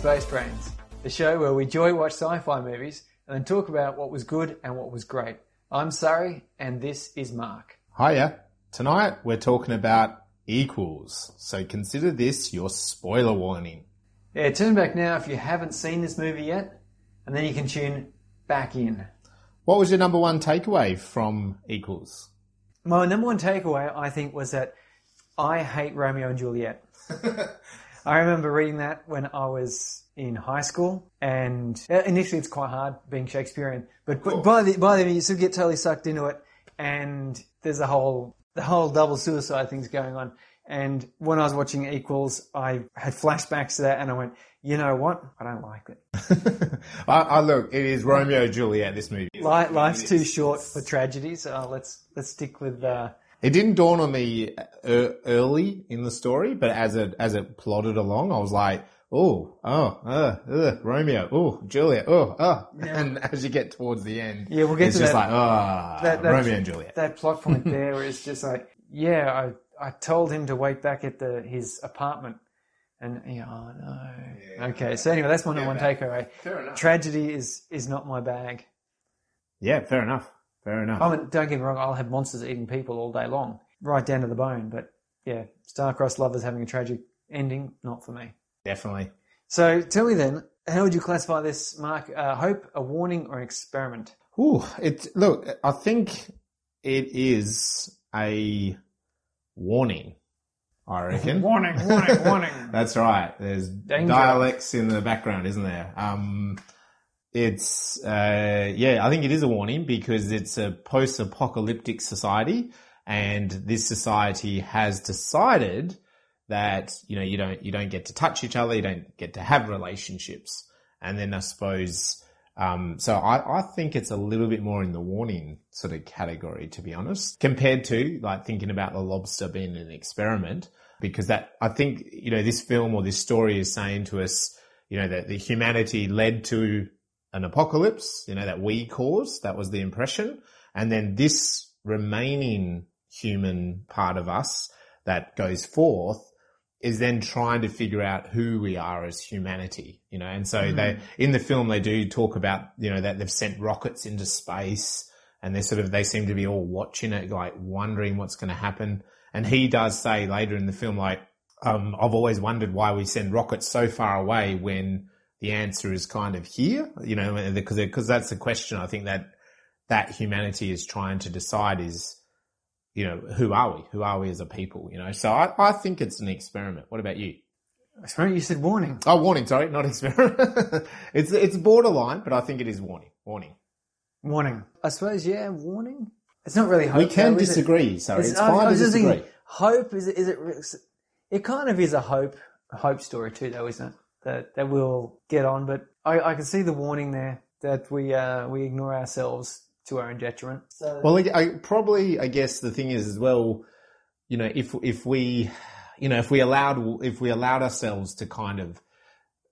Space Brains, the show where we joy watch sci fi movies and then talk about what was good and what was great. I'm Surrey, and this is Mark. Hiya. Tonight we're talking about equals. So consider this your spoiler warning. Yeah, turn back now if you haven't seen this movie yet, and then you can tune back in. What was your number one takeaway from equals? My number one takeaway, I think, was that I hate Romeo and Juliet. I remember reading that when I was in high school, and uh, initially it's quite hard being Shakespearean, but, but by the by the end you sort of get totally sucked into it, and there's a whole the whole double suicide things going on. And when I was watching Equals, I had flashbacks to that, and I went, you know what? I don't like it. I, I look, it is Romeo and Juliet. This movie. Is- Li- Life's too short for tragedy, so let's let's stick with. Uh, It didn't dawn on me uh, early in the story, but as it as it plodded along, I was like, "Oh, oh, uh, uh, Romeo, oh, Juliet, oh, oh." And as you get towards the end, Yeah, we'll get it's to just that- like, "Ah, that- that- Romeo and Juliet." that plot point there where it's just like, yeah, I I told him to wait back at the his apartment, and yeah, oh no. Okay, so anyway, that's my number one takeaway. Fair enough. Tragedy is is not my bag. Yeah, fair enough. Fair enough. I mean, don't get me wrong, I'll have monsters eating people all day long, right down to the bone. But yeah, star-crossed lovers having a tragic ending, not for me. Definitely. So tell me then, how would you classify this, Mark? Uh, hope, a warning, or an experiment? Ooh, it look. I think it is a warning. I reckon. Warning, warning, warning. That's right. There's Danger. dialects in the background, isn't there? Um, it's uh, yeah. I think it is a warning because it's a post-apocalyptic society, and this society has decided that you know you don't you don't get to touch each other, you don't get to have relationships, and then I suppose. Um, so I, I think it's a little bit more in the warning sort of category, to be honest, compared to like thinking about the lobster being an experiment, because that I think you know this film or this story is saying to us, you know, that the humanity led to an apocalypse, you know, that we caused. That was the impression, and then this remaining human part of us that goes forth is then trying to figure out who we are as humanity, you know, and so they, in the film, they do talk about, you know, that they've sent rockets into space and they sort of, they seem to be all watching it, like wondering what's going to happen. And he does say later in the film, like, um, I've always wondered why we send rockets so far away when the answer is kind of here, you know, because, because that's the question I think that, that humanity is trying to decide is, you know, who are we? Who are we as a people? You know, so I, I think it's an experiment. What about you? Experiment? You said warning. Oh, warning. Sorry, not experiment. it's it's borderline, but I think it is warning. Warning. Warning. I suppose, yeah, warning. It's not really hope. We can though, is it? disagree. Sorry, it's, I- I fine to was just disagree. thinking, hope is it? Is it? It kind of is a hope, a hope story too, though, isn't it? That that we'll get on, but I, I can see the warning there that we uh, we ignore ourselves to our own detriment. So Well, I, I probably, I guess the thing is as well, you know, if if we, you know, if we allowed if we allowed ourselves to kind of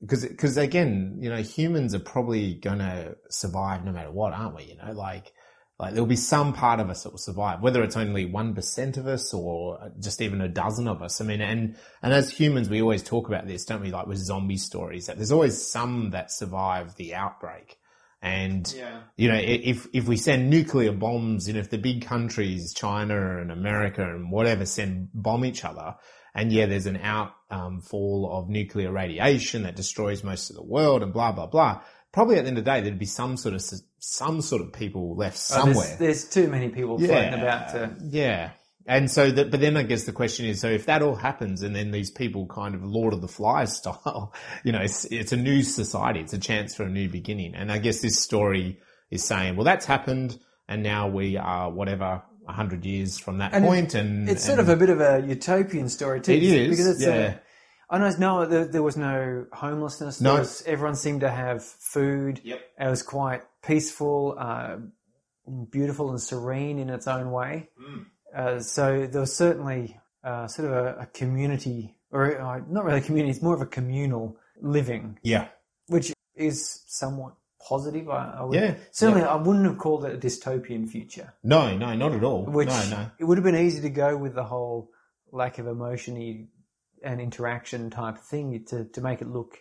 because because again, you know, humans are probably going to survive no matter what, aren't we? You know, like like there'll be some part of us that will survive, whether it's only one percent of us or just even a dozen of us. I mean, and and as humans, we always talk about this, don't we? Like with zombie stories, that there's always some that survive the outbreak. And Yeah. you know, if if we send nuclear bombs, you know, if the big countries, China and America and whatever, send bomb each other, and yeah, there's an outfall um, of nuclear radiation that destroys most of the world, and blah blah blah. Probably at the end of the day, there'd be some sort of some sort of people left Oh, there's- somewhere. there's, too many people floating about to. Yeah. And so that, but then I guess the question is, so if that all happens and then these people kind of Lord of the Flies style, you know, it's, it's a new society. It's a chance for a new beginning. And I guess this story is saying, well, that's happened. and now we are whatever a hundred years from that And it- point, and It's sort of a bit of a utopian story too. It is, because it's yeah. A, I know, no, there, there was no homelessness. No. Was, everyone seemed to have food. Yep. It was quite peaceful, uh, beautiful, and serene in its own way. Mm. Uh, so there was certainly uh, sort of a, a community, or uh, not really a community. It's more of a communal living, yeah, which is somewhat positive. I, I would, Yeah, certainly, I wouldn't have called it a dystopian future. no, no, not at all. Which no, no, it would have been easy to go with the whole lack of emotion and interaction type thing to, to make it look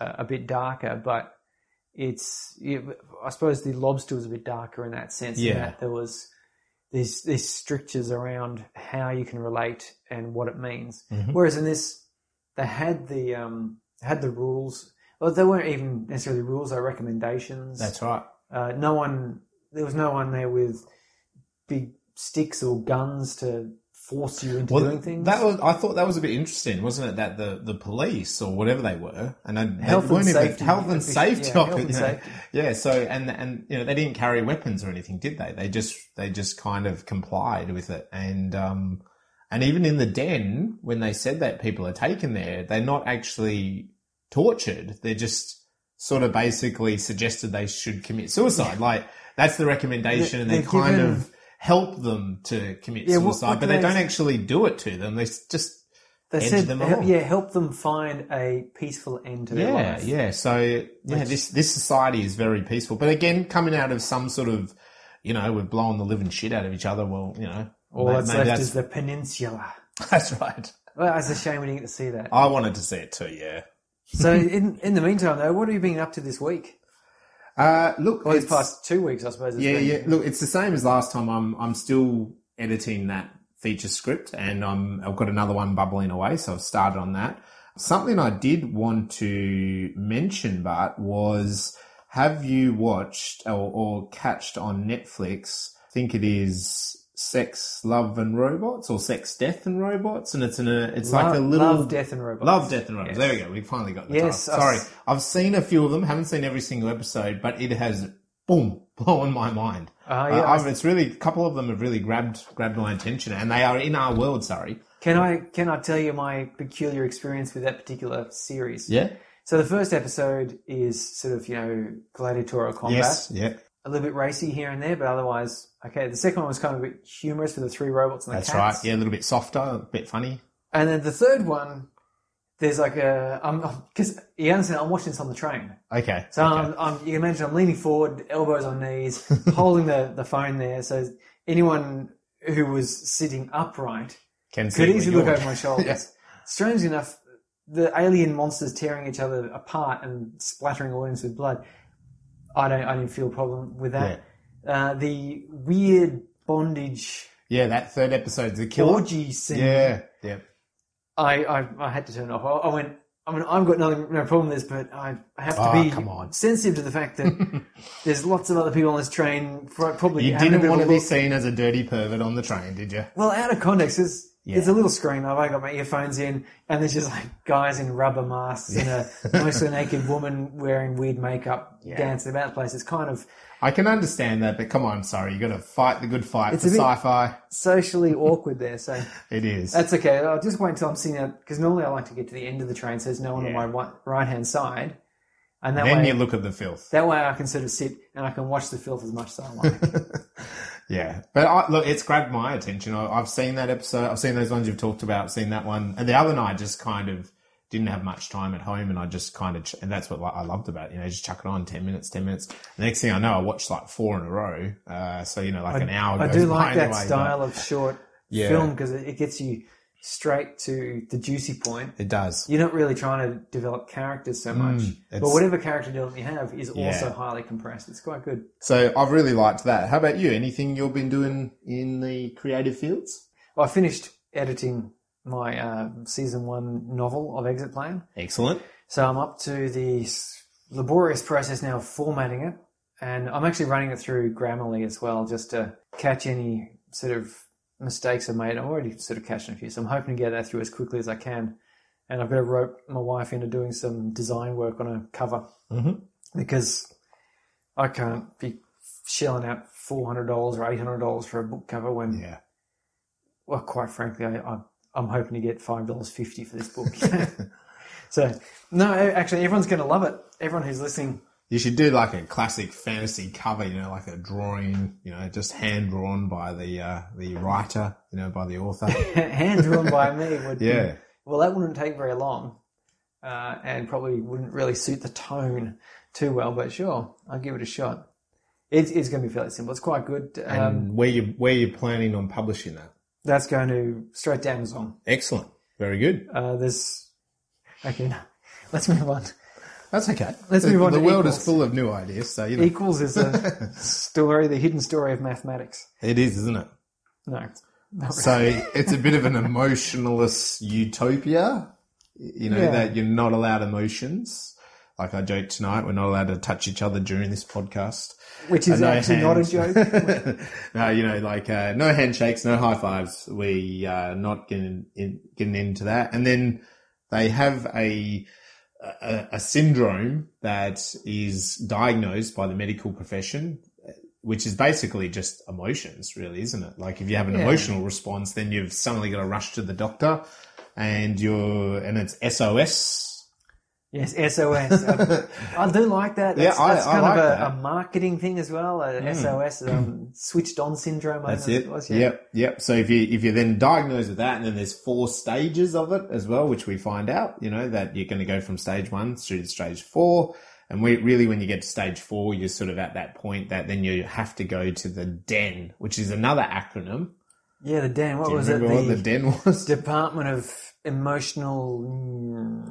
uh, a bit darker. But it's, it, I suppose the lobster was a bit darker in that sense. Yeah. that there was these these strictures around how you can relate and what it means. Mhm. Whereas in this, they had the um, had the rules. Well, they weren't even necessarily rules; they were recommendations. that's right. Uh, no one, there was no one there with big sticks or guns to force you into Well, doing things. that was I thought that was a bit interesting, wasn't it? That the, the police or whatever they were, and they, they Health and weren't even safety health and safety, yeah, health it, and you know. safety. Yeah, so and and you know they didn't carry weapons or anything, did they? They just they just kind of complied with it, and um and even in the den when they said that people are taken there, they're not actually tortured. They're just sort of basically suggested they should commit suicide. Like that's the recommendation, and they kind given- of help them to commit Yeah, suicide, what but do they they don't actually do it to them. They just they edge said, them hel- along. yeah, help them find a peaceful end to their yeah, life. yeah. yeah. So yeah, Which- this this society is very peaceful, but again, coming out of some sort of, you know, we're blowing the living shit out of each other. Well, you know, All may- that's maybe left that's, is the peninsula. that's right. Well, it's a shame we didn't get to see that. I wanted to see it too. Yeah. so, in in the meantime, though, what have you been up to this week? Uh, look, Well, it's- past two weeks, I suppose. it's yeah, been. yeah. Look, it's the same as last time. I'm I'm still editing that feature script, and I'm I've got another one bubbling away, so I've started on that. Something I did want to mention, but was have you watched or, or catched on Netflix? I think it is Sex, Love and Robots or Sex, Death and Robots, and it's in a it's like a little Love, Death and Robots. Love, Death and Robots. Yes. There we go. We finally got the Yes, title. I Sorry, s- I've seen a few of them. Haven't seen every single episode, but it has boom blown my mind. Ah, Uh, yeah, I've- it's really a couple of them have really grabbed grabbed my attention, and they are in our world. Sorry. Can I can I tell you my peculiar experience with that particular series? Yeah. So the first episode is sort of you know gladiatorial combat, Yes. Yeah. A little bit racy here and there, but otherwise okay. The second one was kind of a bit humorous with the three robots and the That's cats. right. Yeah, a little bit softer, a bit funny. And then the third one, there's like a um because you understand I'm watching this on the train, Okay. so okay. I'm, I'm you can imagine I'm leaning forward, elbows on knees, holding the the phone there, so anyone who was sitting upright Can could easily look over my shoulders. Yeah. Strangely enough, the alien monsters tearing each other apart and splattering audience with blood. I don't. I didn't feel a problem with that. Uh, the weird bondage Yeah, that third episode's a killer. orgy scene. Yeah. Yeah. I, I I had to turn it off. I, I went. I mean, I've got no, no problem with this, but I, have to Oh, be come on. sensitive to the fact that there's lots of other people on this train. pro- Probably You didn't want to be seen as a dirty pervert on the train, did you? Well, out of context, there's, Yeah. there's a little screen. I've only got my earphones in, and there's just like guys in rubber masks and a mostly naked woman wearing weird makeup Yeah. dancing about the place. It's kind of I can understand that, but come on, sorry, you got to fight the good fight It's for sci-fi. socially awkward there. So It is. that's okay. I'll just wait until I'm sitting out because normally I like to get to the end of the train so there's no one Yeah. on my right hand side, and that then way you look at the filth. that way I can sort of sit and I can watch the filth as much as I like. Yeah, but I, look, it's grabbed my attention. I, I've seen that episode. I've seen those ones you've talked about. I've seen that one, and the other night just kind of didn't have much time at home, and I just kind of, ch- and that's what I loved about it, you know, just chuck it on ten minutes, ten minutes. The next thing I know, I watched like four in a row. Uh, so you know, like an hour. I do like that but style of short Yeah. film because it, it gets you straight to the juicy point. It does. You're not really trying to develop characters so much, but Mm, whatever character development you have is Yeah. also highly compressed. It's quite good. So I've really liked that. How about you? Anything you've been doing in the creative fields? Well, I finished editing my uh, season one novel of Exit Plan, Excellent. so I'm up to the laborious process now of formatting it, and I'm actually running it through Grammarly as well, just to catch any sort of mistakes I've made. I'm already sort of catching a few, so I'm hoping to get that through as quickly as I can. And I've got to rope my wife into doing some design work on a cover Mhm. because I can't be shelling out four hundred dollars or eight hundred dollars for a book cover when, Yeah. well, quite frankly, I, I, I'm hoping to get five dollars fifty for this book. so, no, actually, everyone's going to love it. Everyone who's listening, You should do like a classic fantasy cover, you know, like a drawing, you know, just hand drawn by the uh, the writer, you know, by the author. hand drawn by me would be- Yeah. well, that wouldn't take very long, uh, and probably wouldn't really suit the tone too well. But sure, I'll give it a shot. It's, it's going to be fairly simple. It's quite good. Um, And where you where you planning on publishing that? that's going to straight to Amazon. Excellent. Very good. Uh, there's okay. no, Let's move on. That's okay. Let's the, move on The world equals. is full of new ideas, so you know Equals is a story, the hidden story of mathematics. it is, isn't it? No, really. So it's a bit of an emotionless utopia. You know Yeah. that you're not allowed emotions. Like I joked tonight, we're not allowed to touch each other during this podcast. which is no actually not a joke. no, you know, like uh, no handshakes, no high fives. We are not getting in, getting into that. And then they have a, a a syndrome that is diagnosed by the medical profession, which is basically just emotions, really, isn't it? Like if you have an Yeah. emotional response, then you've suddenly got to rush to the doctor, and you're and it's SOS. Yes, SOS. I, I do like that. That's, Yeah, I- that's I kind like of a. Mm. a marketing thing as well. A SOS, um, switched on syndrome. I That's think it. was, yeah. Yep, yep. So if you if you're then diagnosed with that, and then there's four stages of it as well, which we find out, you know, that you're going to go from stage one through to stage four, and we really when you get to stage four, you're sort of at that point that then you have to go to the den, which is another acronym. Yeah, the den. What was it? remember what The, the den was? Department of Emotional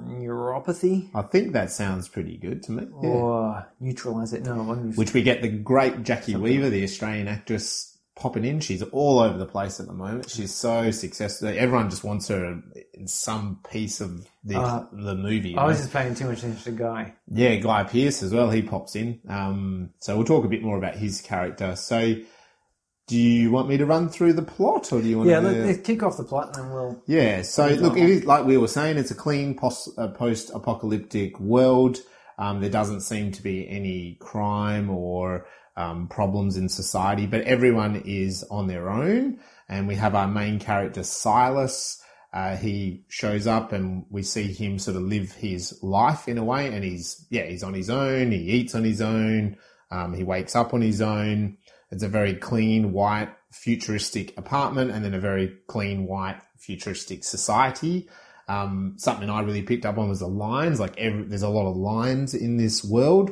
Neuropathy I think that sounds pretty good to me. Yeah. or neutralize it. No, I'm Which we get the great Jacki Weaver, the Australian actress, popping in. She's all over the place at the moment. She's so successful. Everyone just wants her in some piece of the Uh, the movie. I was know? just paying too much attention to the guy. Yeah, Guy Pearce as well. He pops in. Um, so we'll talk a bit more about his character. So, do you want me to run through the plot, or do you want Yeah, to? let, let's kick off the plot and then we'll. Yeah, so look, it is like we were saying, it's a clean pos- uh, post-apocalyptic world. Um, there doesn't seem to be any crime or um, problems in society, but everyone is on their own. And we have our main character, Silas. Uh, he shows up and we see him sort of live his life in a way. And he's, yeah, he's on his own. He eats on his own. Um, he wakes up on his own. It's a very clean, white, futuristic apartment and then a very clean, white, futuristic society. Um, something I really picked up on was the lines. Like every, there's a lot of lines in this world.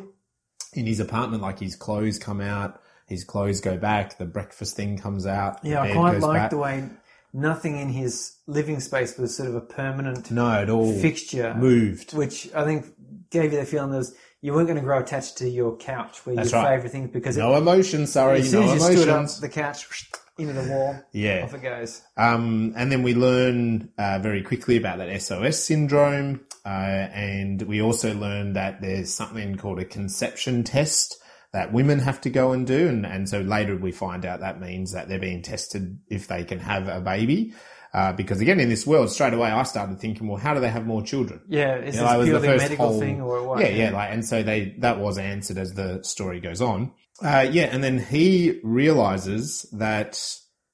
In his apartment, like his clothes come out, his clothes go back, the breakfast thing comes out. Yeah, I quite like the way nothing in his living space was sort of a permanent No, at all. fixture, Moved. which I think gave you the feeling that was, you weren't going to grow attached to your couch where That's your right. favourite things because No emotions, sorry, as soon no as you stood up, emotions. the couch into the wall, Yeah. off it goes. Um, and then we learn uh, very quickly about that SOS syndrome, uh, and we also learn that there's something called a conception test that women have to go and do, and, and so later we find out that means that they're being tested if they can have a baby. Uh, because again, in this world, straight away I started thinking, well, how do they have more children? Yeah, is You know, this purely medical whole- thing or what? Yeah, yeah, like, and so they, that was answered as the story goes on. Uh, yeah, and then he realizes that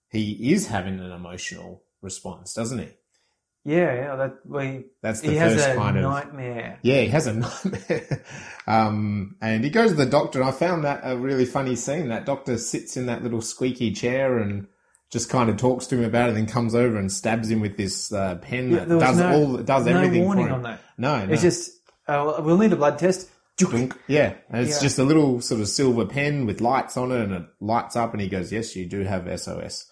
he is having an emotional response, doesn't he? Yeah, yeah, that we, That's the he has first a kind of, nightmare. yeah, he has a nightmare. um, and he goes to the doctor and I found that a really funny scene. That doctor sits in that little squeaky chair and just kind of talks to him about it and then comes over and stabs him with this, uh, pen Yeah, that does no- all, does no everything warning for him. on that. No, no. It's just, uh, well, need a blood test. Yeah, and it's Yeah. just a little sort of silver pen with lights on it, and it lights up. And he goes, "Yes, you do have SOS."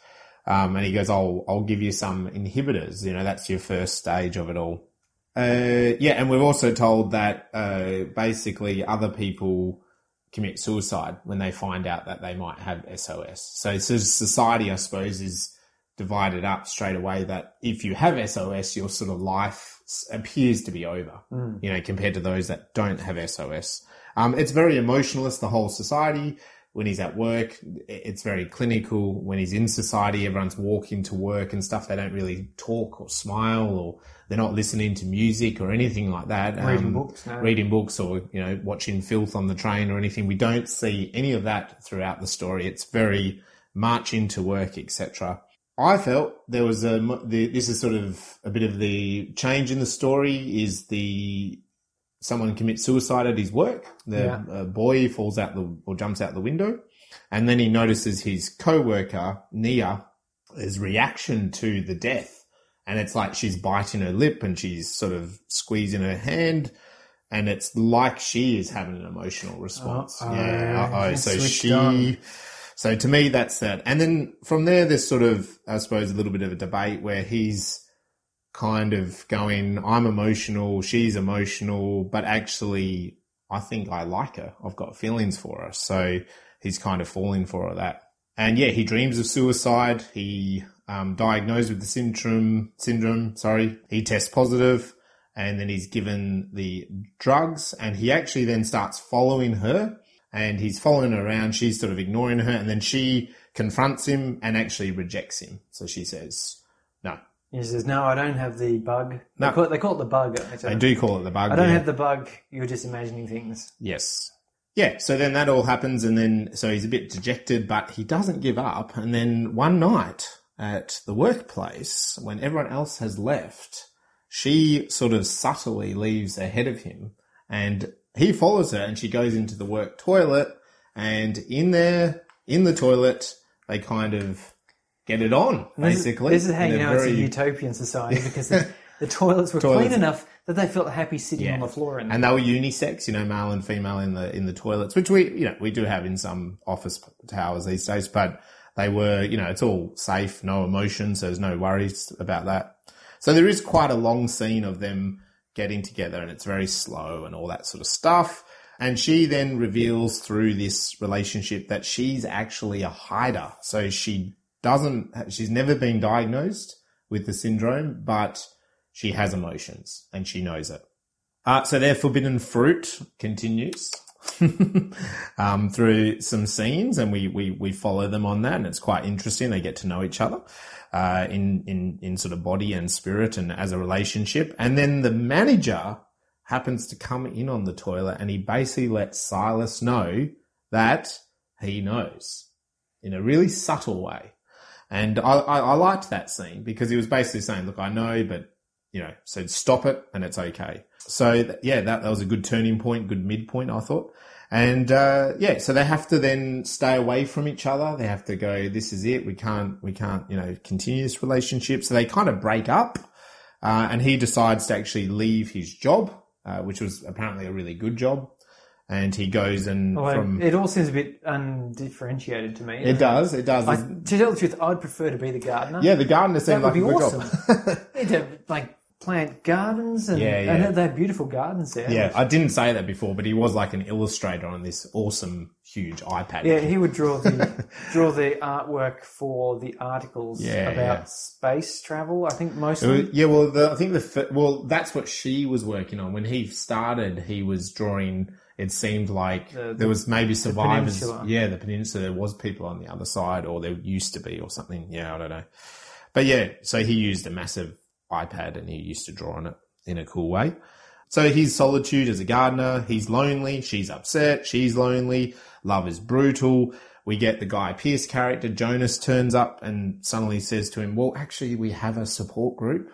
Um, and he goes, "I'll I'll give you some inhibitors. You know, that's your first stage of it all." Uh, yeah, and we're also told that uh, basically other people commit suicide when they find out that they might have SOS. So, just society, I suppose, is divided up straight away. That if you have SOS, your sort of life appears to be over you know, compared to those that don't have SOS. Um, it's very emotionalist, the whole society. When he's at work, it's very clinical. When he's in society, everyone's walking to work and stuff. They don't really talk or smile or they're not listening to music or anything like that. Reading Um, books, no. reading books or, you know, watching filth on the train or anything. We don't see any of that throughout the story. It's very march into work, etc. I felt there was a, the, this is sort of a bit of the change in the story is the, someone commits suicide at his work. The Yeah. boy falls out the, or jumps out the window. And then he notices his co-worker, Nia, his reaction to the death. And it's like she's biting her lip and she's sort of squeezing her hand. And it's like she is having an emotional response. Uh-oh. Yeah. Uh-oh. So she, on. so to me, that's that. And then from there, there's sort of, I suppose, a little bit of a debate where he's kind of going, I'm emotional, she's emotional, but actually, I think I like her. I've got feelings for her. So he's kind of falling for that. And yeah, he dreams of suicide. He, um, diagnosed with the syndrome, syndrome, sorry. He tests positive and then he's given the drugs and he actually then starts following her and he's following her around. She's sort of ignoring her and then she confronts him and actually rejects him. So she says, no, He says, "No, I don't have the bug. No. They, call it, they call it the bug. actually. they do call it the bug. I don't yeah. have the bug. You're just imagining things." Yes. Yeah, so then that all happens and then, so he's a bit dejected, but he doesn't give up. And then one night at the workplace, when everyone else has left, she sort of subtly leaves ahead of him and he follows her and she goes into the work toilet and in there, in the toilet, they kind of get it on, This is- basically. this is how you a know it's a utopian society because the, the toilets were Toilets. clean enough that they felt happy sitting Yeah. on the floor. And, and they were unisex, you know, male and female in the in the toilets, which we you know we do have in some office towers these days. But they were, you know, it's all safe, no emotion, so there's no worries about that. So there is quite a long scene of them getting together, and it's very slow and all that sort of stuff. And she then reveals through this relationship that she's actually a hider. So she doesn't, she's never been diagnosed with the syndrome, but she has emotions and she knows it. Uh, so their forbidden fruit continues um, through some scenes, and we, we we follow them on that, and it's quite interesting. They get to know each other uh, in in in sort of body and spirit, and as a relationship. And then the manager happens to come in on the toilet, and he basically lets Silas know that he knows in a really subtle way. And I, I, I liked that scene because he was basically saying, "Look, I know, but you know, said stop it and it's okay. So yeah, that, that was a good turning point, good midpoint, I thought. And, uh, yeah, so they have to then stay away from each other. They have to go, this is it. We can't, we can't, you know, continue this relationship. So they kind of break up. Uh, and he decides to actually leave his job, uh, which was apparently a really good job. And he goes and from, it all seems a bit undifferentiated to me. it does, it does. I, to tell the truth, I'd prefer to be the gardener. yeah, the gardener would like a be good awesome. job. Need to like plant gardens and, Yeah, yeah. and they have beautiful gardens there. Yeah, I didn't say that before, but he was like an illustrator on this awesome, huge iPad. Yeah, he would draw the draw the artwork for the articles Yeah, about yeah. space travel. I think mostly. was- uh, yeah, well, the, I think the well, that's what she was working on when he started. He was drawing. It seemed like The- there was maybe survivors. Yeah, the peninsula. There was people on the other side, or there used to be, or something. Yeah, I don't know. But yeah, so he used a massive iPad and he used to draw on it in a cool way. So his solitude as a gardener, he's lonely, she's upset, she's lonely, love is brutal. We get the Guy Pearce character, Jonas turns up and suddenly says to him, well, actually we have a support group.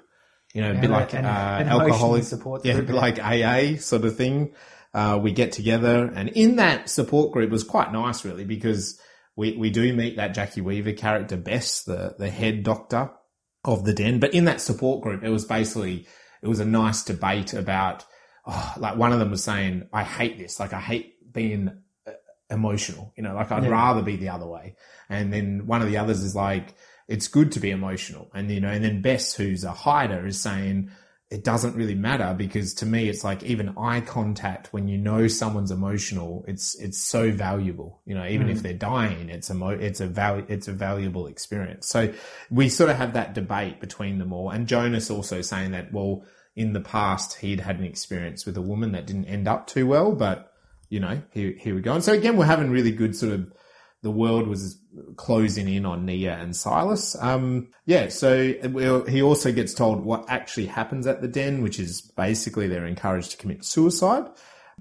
You know, a bit Yeah, like an- uh, an alcoholic support yeah, a group, bit yeah. like AA sort of thing. Uh, we get together and in that support group was quite nice really because we, we do meet that Jacki Weaver character, Bess, the, the head doctor of the den. But in that support group, it was basically, it was a nice debate about, oh, like one of them was saying, I hate this. Like I hate being uh, emotional, you know, like I'd Yeah. rather be the other way. And then one of the others is like, it's good to be emotional. And, you know, and then Bess, who's a hider is saying, it doesn't really matter because to me it's like even eye contact when you know someone's emotional it's it's so valuable. You know even if mm. they're dying it's a mo- it's a val- it's a valuable experience. So we sort of have that debate between them all. And Jonas also saying that well in the past he'd had an experience with a woman that didn't end up too well but you know here here we go. And so again we're having really good sort of the world was closing in on Nia and Silas. Um, yeah, so he also gets told what actually happens at the den, which is basically they're encouraged to commit suicide.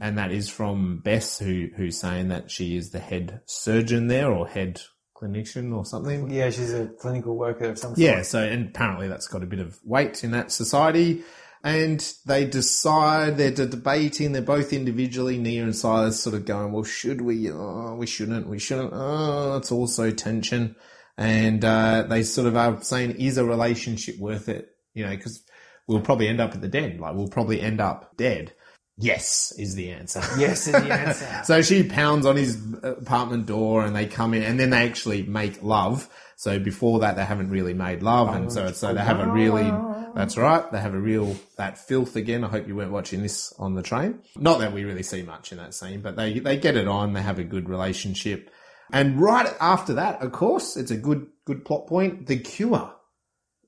And that is from Bess, who, who's saying that she is the head surgeon there or head clinician or something. Yeah, she's a clinical worker of some sort. Yeah, so and apparently that's got a bit of weight in that society. And they decide, they're debating, they're both individually, Nia and Silas sort of going, well, should we? Oh, we shouldn't, we shouldn't. Oh, it's also tension. And, uh, they sort of are saying, is a relationship worth it? You know, cause we'll probably end up at the den. Like we'll probably end up dead. Yes, is the answer. Yes is the answer. So she pounds on his apartment door and they come in and then they actually make love. So before that, they haven't really made love. And so, so they have a oh, really, that's right. They have a real, that filth again. I hope you weren't watching this on the train. Not that we really see much in that scene, but they, they get it on. They have a good relationship. And right after that, of course, it's a good, good plot point. The cure.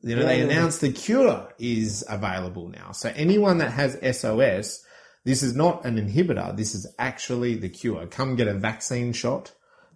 You know, they Yeah. announced the cure is available now. So anyone that has SOS, this is not an inhibitor. This is actually the cure. Come get a vaccine shot.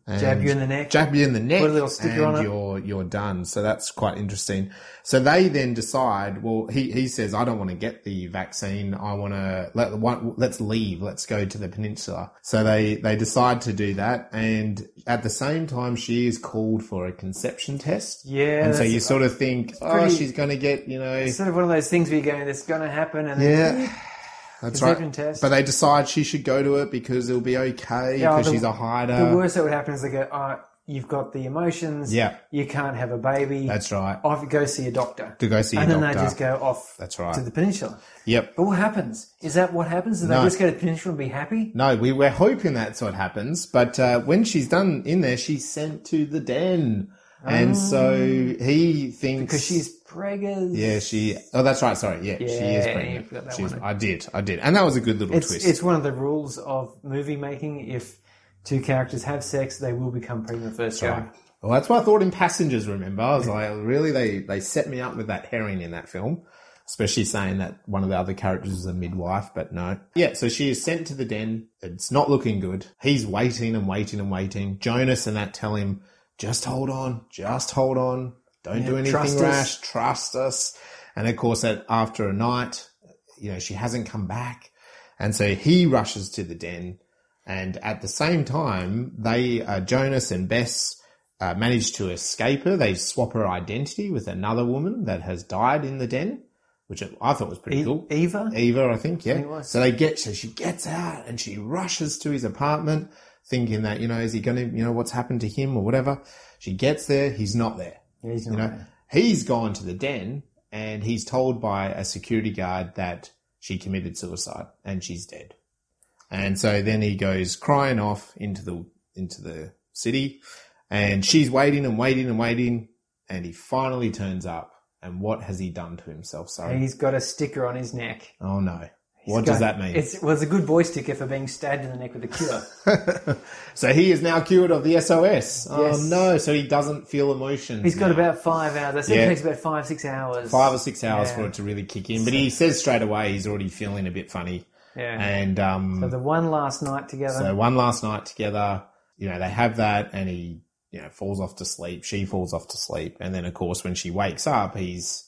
Jab you in the neck. Jab you in the neck. Put a little sticker and on it. You're, you're done. So that's quite interesting. So they then decide, well, he, he says, I don't want to get the vaccine. I want to let, let's leave. Let's go to the peninsula. So they, they decide to do that. And at the same time, she is called for a conception test. Yeah, And so you sort of think, oh, pretty- she's going to get, you know, It's sort of one of those things where you're going, it's going to happen. And then, yeah. That's right. test. But they decide she should go to it because it'll be okay Yeah, because the- she's a hider. the worst that would happen is they go, oh, you've got the emotions. Yeah. You can't have a baby. That's right. Off, go see a doctor. To go see a and then they just go off That's right. to the peninsula. Yep. But what happens? Is that what happens? Do they No. just go to the peninsula and be happy? No, we were hoping that's what happens. But uh, when she's done in there, she's sent to the den, and so he thinks Because she's preggers. yeah she oh that's right sorry yeah, she is pregnant. you that She's- one. I did I did and that was a good little It's, twist. it's one of the rules of movie making. If two characters have sex, they will become pregnant first. Right. Well, that's what I thought in Passengers. Remember, I was like, really, they they set me up with that herring in that film, especially saying that one of the other characters is a midwife. But no, yeah. So she is sent to the den. It's not looking good. He's waiting and waiting and waiting. Jonas and that tell him, just hold on, just hold on, don't do anything trust us." rash, trust us. And of course, that after a night, you know, she hasn't come back, and so he rushes to the den. And at the same time, they, uh, Jonas and Bess, uh, manage to escape her. They swap her identity with another woman that has died in the den, which I thought was pretty E- cool. Eva? Eva, I think, yeah. So they get, so she gets out and she rushes to his apartment thinking that, you know, is he going to, you know, what's happened to him or whatever. She gets there. He's not there. Yeah, he's You know, he's gone to the den and he's told by a security guard that she committed suicide and she's dead. And so then he goes crying off into the into the city, and she's waiting and waiting and waiting, and he finally turns up. And what has he done to himself? Sorry. He's got a sticker on his neck. oh no. What does that mean? It was a good boy sticker for being stabbed in the neck with a cure. so he is now cured of the SOS. Oh no! So he doesn't feel emotions. He's got now. about five hours. I think Yeah. it takes about five, six hours. five or six hours Yeah. for it to really kick in. But he says straight away he's already feeling a bit funny. Yeah. And um, So the one last night together. So one last night together, you know, they have that and he, you know, falls off to sleep. She falls off to sleep. And then of course when she wakes up, he's,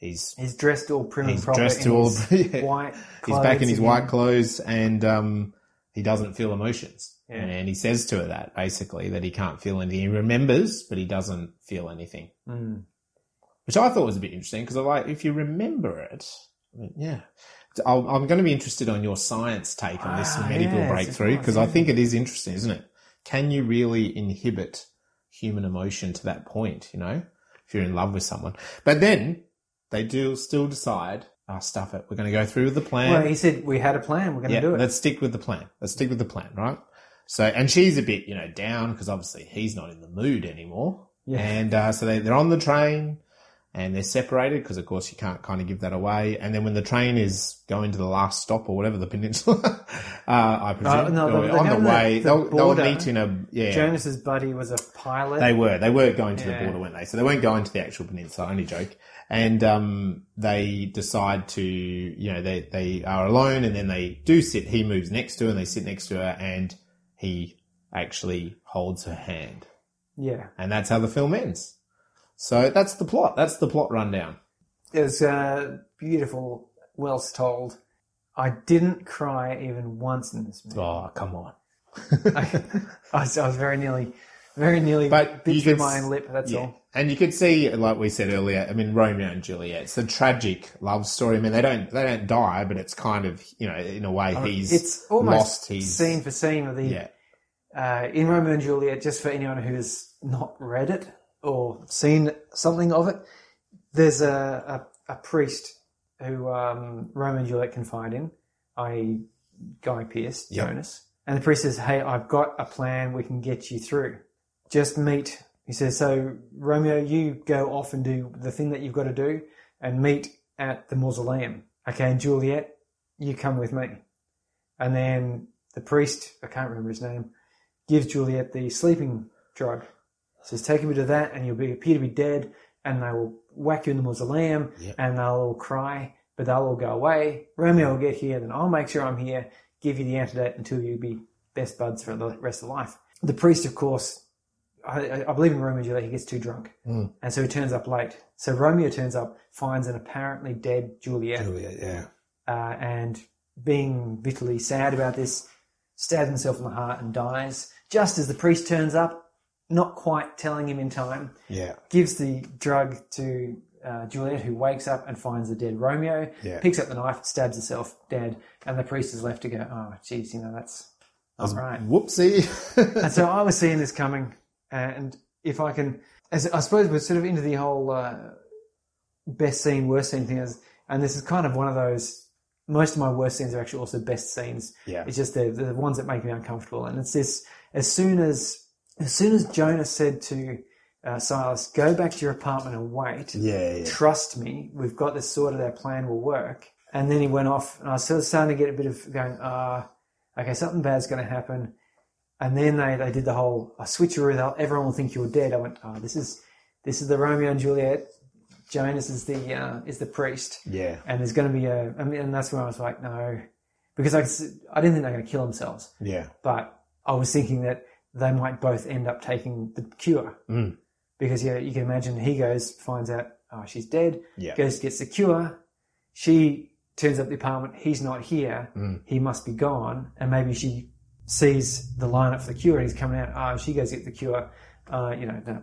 he's, he's dressed all prim and he's proper. dressed in all, yeah. white. he's back in his again. white clothes and, um, he doesn't feel emotions. Yeah. And he says to her that basically that he can't feel anything. He remembers, but he doesn't feel anything, Mm. which I thought was a bit interesting because I like, if you remember it, I mean, yeah. I'll, I'm going to be interested on your science take on this Ah, medical yeah, breakthrough because I think it is interesting, isn't it? Can you really inhibit human emotion to that point? You know, if you're in love with someone, but then they do still decide, oh, stuff it. We're going to go through with the plan. Well, he said we had a plan. We're going to do it. let's stick with the plan. Let's stick with the plan, right? So, and she's a bit, you know, down because obviously he's not in the mood anymore. Yeah. And uh, so they, they're on the train and they're separated because, of course, you can't kind of give that away. And then when the train is going to the last stop or whatever, the peninsula, uh, I presume, no, or the- on the- the the- way, the they'll, they'll meet in a, yeah. Jonas's buddy was a pilot. They were. They were going to Yeah. the border, weren't they? So they weren't going to the actual peninsula. Only joke. And um, they decide to, you know, they they are alone, and then they do sit. He moves next to her, and they sit next to her, and he actually holds her hand. Yeah. And that's how the film ends. So that's the plot. That's the plot rundown. It was uh, beautiful, well told. I didn't cry even once in this movie. Oh, come on. I, I, was, I was very nearly, very nearly But bit through my own lip. That's Yeah. all. And you could see, like we said earlier, I mean, Romeo and Juliet. It's a tragic love story. I mean, they don't they don't die, but it's kind of you know, in a way, he's It's almost lost his scene for scene of the yeah, uh, in Romeo and Juliet. Just for anyone who has not read it or seen something of it, there's a a, a priest who um, Romeo and Juliet confide in, i.e., Guy Pearce, Yep. Jonas, and the priest says, "Hey, I've got a plan. We can get you through. Just meet." He says, "So Romeo, you go off and do the thing that you've got to do, and meet at the mausoleum. Okay, and Juliet, you come with me." And then the priest, I can't remember his name, gives Juliet the sleeping drug. Says, he's a bit to that and you'll be, appear to be dead and they will whack you in the mausoleum Yep. and they'll all cry, but they'll all go away. Romeo will get here, then I'll make sure I'm here, give you the antidote until you be best buds for the rest of life. The priest, of course, I, I- believe in Romeo and Juliet, he gets too drunk. Mm. And so he turns up late. So Romeo turns up, finds an apparently dead Juliet Juliet, yeah, uh, and being bitterly sad about this, stabs himself in the heart and dies. Just as the priest turns up, not quite telling him in time, yeah, gives the drug to uh, Juliet, who wakes up and finds the dead Romeo, Yeah. picks up the knife, stabs herself dead, and the priest is left to go, oh, geez, you know, that's not right. whoopsie. And so I was seeing this coming, and if I can, as I suppose we're sort of into the whole uh, best scene, worst scene thing, as, and this is kind of one of those. Most of my worst scenes are actually also best scenes. Yeah. it's just the the ones that make me uncomfortable, and it's this. As soon as as soon as Jonah said to uh, Silas, "Go back to your apartment and wait," yeah, yeah, trust me, we've got this sorted, our plan will work. And then he went off, and I was sort of starting to get a bit of going, ah, okay, something bad's going to happen. And then they, they did the whole a switcheroo, they'll- everyone will think you're dead. I went, oh, this is this is the Romeo and Juliet. Jonas is the uh, is the priest, yeah, and there's going to be a. I mean, and that's when I was like, no, because I, I didn't think they were going to kill themselves, yeah, but I was thinking that they might both end up taking the cure. Mm. Because yeah, you can imagine he goes, finds out, oh, she's dead, yeah, goes gets the cure. She turns up the apartment. He's not here. Mm. He must be gone. And maybe she sees the lineup for the cure and he's coming out. Oh, she goes get the cure. Uh, you know, no,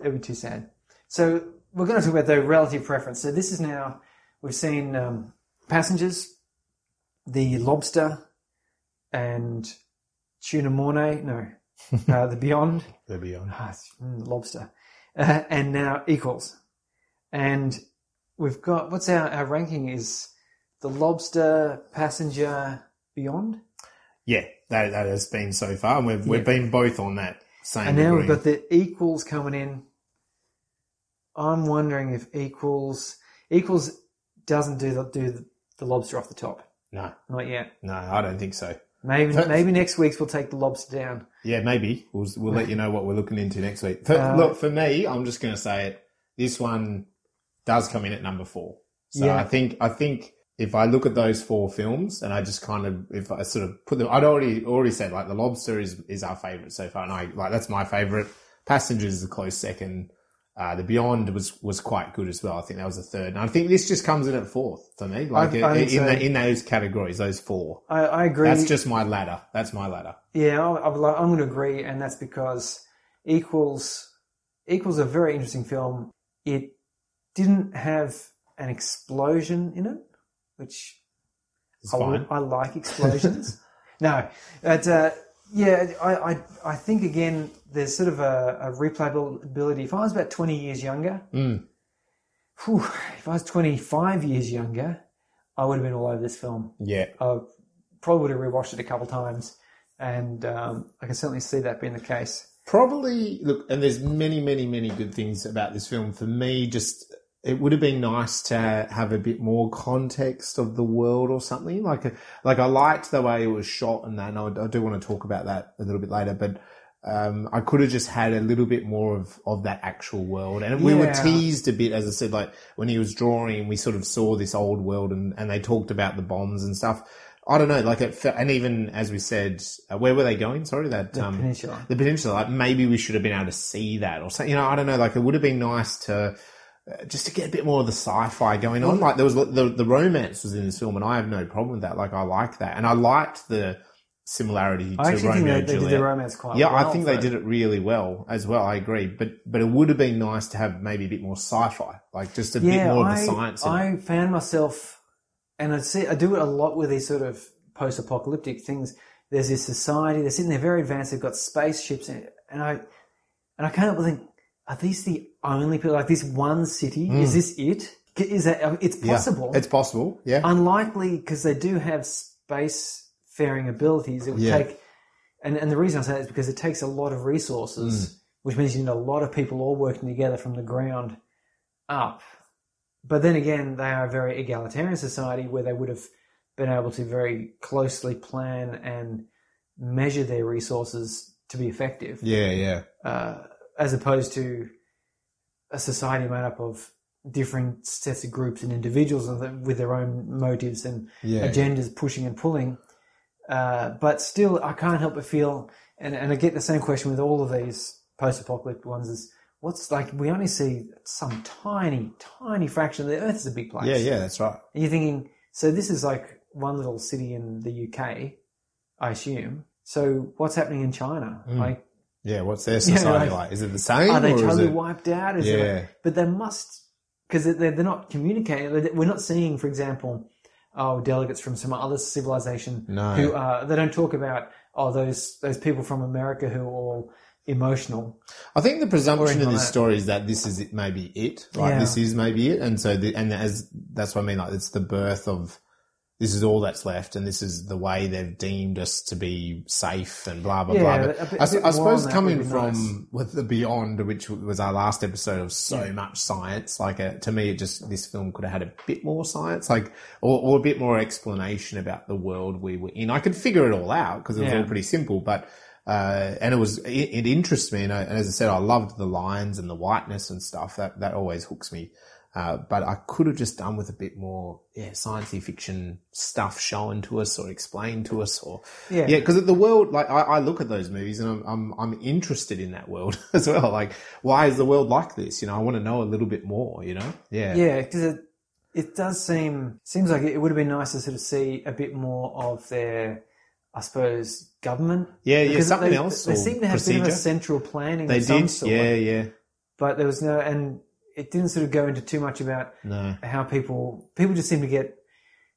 it would be too sad. So we're going to talk about the relative preference. So this is now we've seen um, passengers, the lobster, and tuna mornay. No, uh, the beyond. they're beyond. Ah, mm, lobster, uh, and now equals, and we've got what's our our ranking is the lobster passenger beyond, Yeah, that that has been so far, and we've Yeah. we've been both on that same. and now we've got the equals coming in. I'm wondering if equals equals doesn't do the do the, the lobster off the top, no, not yet. no, I don't think so. Maybe So- maybe next week's we'll take the lobster down. Yeah, maybe we'll we'll let you know what we're looking into next week. For, Uh, look, for me, I'm just going to say it. This one does come in at number four. So Yeah. I think I think if I look at those four films and I just kind of if I sort of put them, I'd already already said like the Lobster is is our favorite so far, and I like that's my favorite. Passengers is a close second. Uh, the Beyond was was quite good as well. I think that was the third, and I think this just comes in at fourth for me. Like I- I in, in, the, in those categories, those four. I, I agree. That's just my ladder. That's my ladder. Yeah, I- I'm going to agree, and that's because Equals Equals a very interesting film. It didn't have an explosion in it, which It's I, fine. I like explosions. no, but uh, yeah, I, I I think again there's sort of a, a replayability. If I was about 20 years younger, Mm. whew, if I was 25 years younger, I would have been all over this film. Yeah. I probably would have rewatched it a couple of times, and um, I can certainly see that being the case. Probably look, and there's many, many, many good things about this film. For me, just it would have been nice to have a bit more context of the world or something. Like, like I liked the way it was shot and that. And I, I do want to talk about that a little bit later, but. Um, I could have just had a little bit more of, of that actual world. And we were teased a bit, as I said, like when he was drawing, we sort of saw this old world and, and they talked about the bombs and stuff. I don't know, like it, fe- and even as we said, uh, where were they going? Sorry, that The um, peninsula. the peninsula. Like maybe we should have been able to see that or something. You know, I don't know. Like it would have been nice to uh, just to get a bit more of the sci-fi going on. Like there was the the romance was in this film, and I have no problem with that. Like I like that, and I liked the similarity I to Romeo they, and Juliet. the romance quite yeah, well. I think they did it really well as well. I agree, but but it would have been nice to have maybe a bit more sci-fi, like just a bit more I, of the science. I found myself, and I see I do it a lot with these sort of post-apocalyptic things. There's this society they're sitting there very advanced. They've got spaceships, and and I and I can't help but think, are these the only people? Like this one city? Is this it? Is that? It's Hmm. Yeah, possible. it's possible. Yeah, unlikely because they do have space-faring abilities. It would Yeah. take, and, and the reason I say that is because it takes a lot of resources, Mm. which means you need a lot of people all working together from the ground up. But then again, they are a very egalitarian society where they would have been able to very closely plan and measure their resources to be effective yeah, yeah. uh, as opposed to a society made up of different sets of groups and individuals with their- own motives and Yeah. agendas pushing and pulling. Uh, but still, I can't help but feel, and, and I get the same question with all of these post-apocalyptic ones: is what's like we only see some tiny, tiny fraction of the Earth is a big place. Yeah, yeah, that's right. And you're thinking, so this is like one little city in the UK, I assume. So what's happening in China? Mm. Like, Yeah, what's their society like- like? Is it the same? are they totally it- wiped out? Is Yeah. it, but they must, because they're, they're not communicating. We're not seeing, for example, oh, delegates from some other civilization No. who are, they don't talk about, oh, those, those people from America who are all emotional. I think the presumption in this that. story is that this is it, maybe it. Like Yeah. this is maybe it, and so the, and as that's what I mean. Like it's the birth of this is all that's left, and this is the way they've deemed us to be safe and blah blah Yeah, blah. a bit- I, a I suppose more on that coming from nice. with the beyond, which was our last episode of so much science, like uh to me, it just this film could have had a bit more science, like or, or a bit more explanation about the world we were in. I could figure it all out because it was Yeah. all pretty simple, but uh, and it was it, it interests me, and, I, and as I said, I loved the lines and the whiteness and stuff. That that always hooks me. Uh, but I could have just done with a bit more, yeah, sciencey fiction stuff shown to us or explained to us, or Yeah. yeah, because the world, like I, I look at those movies and I'm, I'm I'm interested in that world as well. Like, why is the world like this? You know, I want to know a little bit more. You know, yeah, Yeah, because it, it does seem, seems like it would have been nice to sort of see a bit more of their, I suppose, government. yeah, yeah. Because Something they, else. They seem to have a bit of a central planning They did, sort. yeah, yeah. but there was no, and it didn't sort of go into too much about No, how people people just seem to get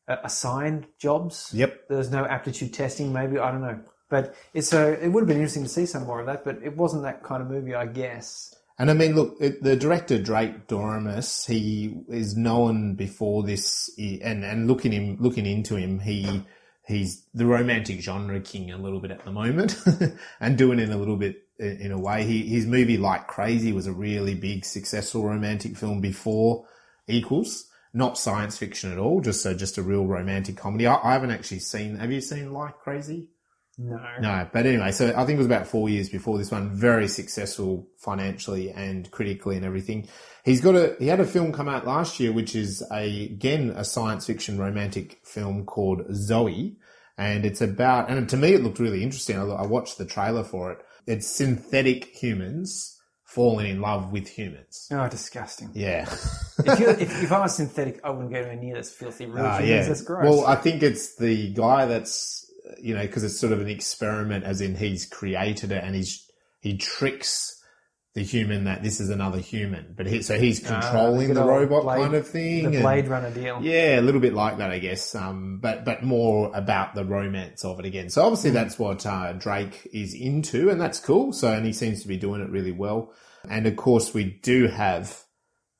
uh, assigned jobs. yep. There's no aptitude testing, maybe I don't know, but it's so it would have been interesting to see some more of that, but it wasn't that kind of movie, I guess. And I mean, look, it, the director Drake Doremus, he is known before this, and and looking him, looking into him, he he's the romantic genre king a little bit at the moment, and doing it a little bit in, a way. He his movie Like Crazy was a really big, successful romantic film before Equals. Not science fiction at all, just so just a real romantic comedy. I, I haven't actually seen. Have you seen Like Crazy? No, No, but anyway, so I think it was about four years before this one. Very successful financially and critically and everything. He's got a he had a film come out last year, which is a again a science fiction romantic film called Zoe, and it's about and to me it looked really interesting. I, I watched the trailer for it. It's synthetic humans falling in love with humans. oh, disgusting. Yeah. if, you if, if I was synthetic, I wouldn't go anywhere near this filthy real Ah, humans. That's gross. Well, I think it's the guy that's you know because it's sort of an experiment, as in he's created it and he's he tricks the human that this is another human, but he so he's controlling good the robot Blade- kind of thing. the and- Blade Runner deal. yeah, a little bit like that, I guess. Um, but but more about the romance of it again. So obviously Hmm. that's what uh, Drake is into, and that's cool. So and he seems to be doing it really well. And of course, we do have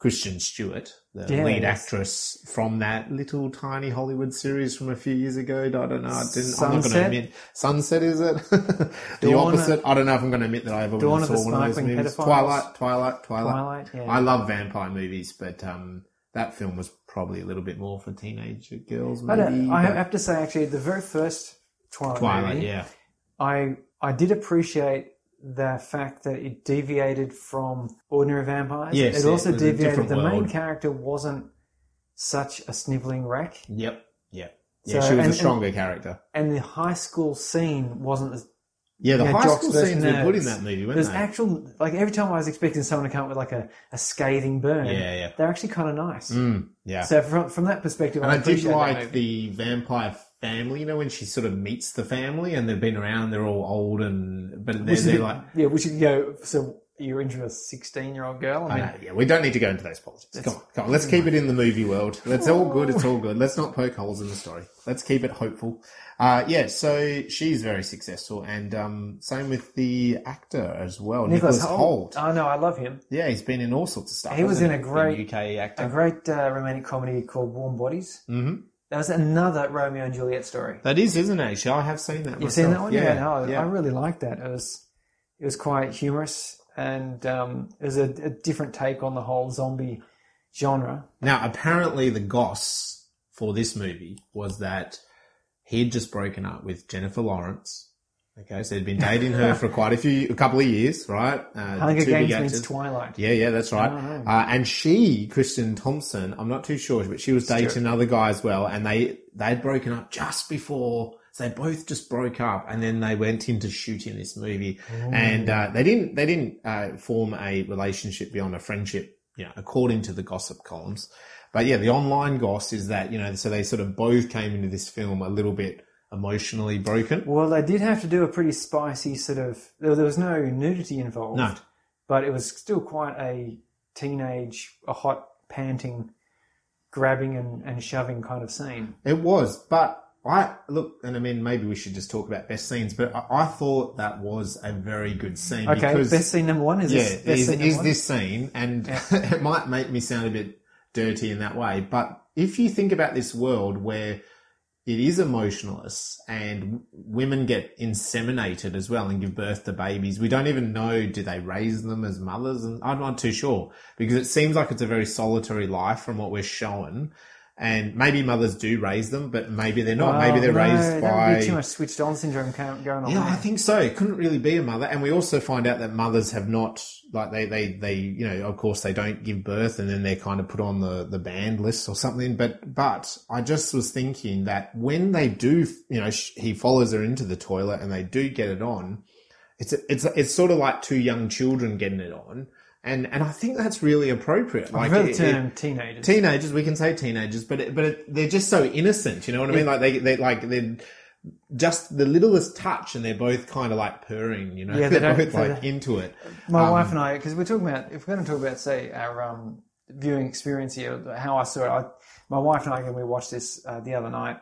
Kristen Stewart, the Yeah, lead actress from that little tiny Hollywood series from a few years ago. I don't know. I didn't. I'm not going to Sunset? admit. Sunset is it? the Dawn- opposite. I don't know if I'm going to admit that I ever Dawn saw one of those movies. Pedophiles? Twilight, Twilight, Twilight. Twilight, yeah. I love vampire movies, but um, that film was probably a little bit more for teenage girls. I, Maybe. don't- I have to say, actually, the very first Twilight, Twilight, movie, yeah, I I did appreciate the fact that it deviated from ordinary vampires. Yes, it also deviated. The main character wasn't such a sniveling wreck. yep, yep. Yeah, So- she was and- a stronger character. And the high school scene wasn't as Yeah, the you know, high school scenes were good in that movie, weren't There's they? actual like every time I was expecting someone to come up with like a, a scathing burn. Yeah, yeah. They're actually kind of nice. Mm, yeah. So from from that perspective, and I I did like the vampire family, you know, when she sort of meets the family and they've been around, they're all old and, but they're, Which is a they're bit- like, yeah, we should go. So you're into a 16 year old girl. I I know, yeah, we don't need to go into those politics. Come on, come on. Let's keep it in the movie world. It's all good. It's all good. Let's not poke holes in the story. Let's keep it hopeful. Uh, yeah, so she's very successful, and um, same with the actor as well, Nicholas, Nicholas Hoult. Hoult. Oh no, I love him. Yeah, he's been in all sorts of stuff. He was hasn't in a great- Been UK actor. A great uh, romantic comedy called Warm Bodies. hmm That was another Romeo and Juliet story. That is, isn't it? Actually, I have seen that. You've seen that one? Yeah, no, yeah. I really liked that. It was it was quite humorous and um, it was a, a different take on the whole zombie genre. Now, apparently, the goss for this movie was that he had just broken up with Jennifer Lawrence. Okay, so he'd been dating her for quite a few, a couple of years, right? Uh, Hunger Games means. Twilight. Yeah, yeah, that's right. Oh. Uh, and she, Kristen Thompson, I'm not too sure, but she was dating another guy as well, and they they'd broken up just before. So they both just broke up, and then they went into shooting this movie, and uh, they didn't they didn't uh, form a relationship beyond a friendship, you know, according to the gossip columns. But yeah, the online goss is that you know, so they sort of both came into this film a little bit emotionally broken. Well, they did have to do a pretty spicy sort of. There, there was no nudity involved. No. but it was still quite a teenage, a hot, panting, grabbing and, and shoving kind of scene. It was, but I look, and I mean, maybe we should just talk about best scenes. But I, I thought that was a very good scene Okay, because best scene number one is yeah, this. Is, scene is one? this scene, and it might make me sound a bit dirty in that way. But if you think about this world where it is emotionless and women get inseminated as well and give birth to babies, we don't even know do they raise them as mothers, and I'm not too sure because it seems like it's a very solitary life from what we're shown. And maybe mothers do raise them, but maybe they're not. maybe they're no, raised by too much switched on syndrome going on. yeah, there. I think so. It couldn't really be a mother, and we also find out that mothers have not like they they they you know of course they don't give birth, and then they're kind of put on the the banned list or something. But but I just was thinking that when they do, you know, sh- he follows her into the toilet, and they do get it on. It's it's it's sort of like two young children getting it on, and and I think that's really appropriate. Like prefer the term teenagers. teenagers, we can say teenagers, but it, but it, they're just so innocent. You know what I mean? Like they they like they're just the littlest touch, and they're both kind of like purring. You know, Yeah, they they're don't- both like into it. My Um, wife and I, because we're talking about, if we're going to talk about, say, our um, viewing experience here, how I saw it, I, my wife and I, and we watched this uh, the other night,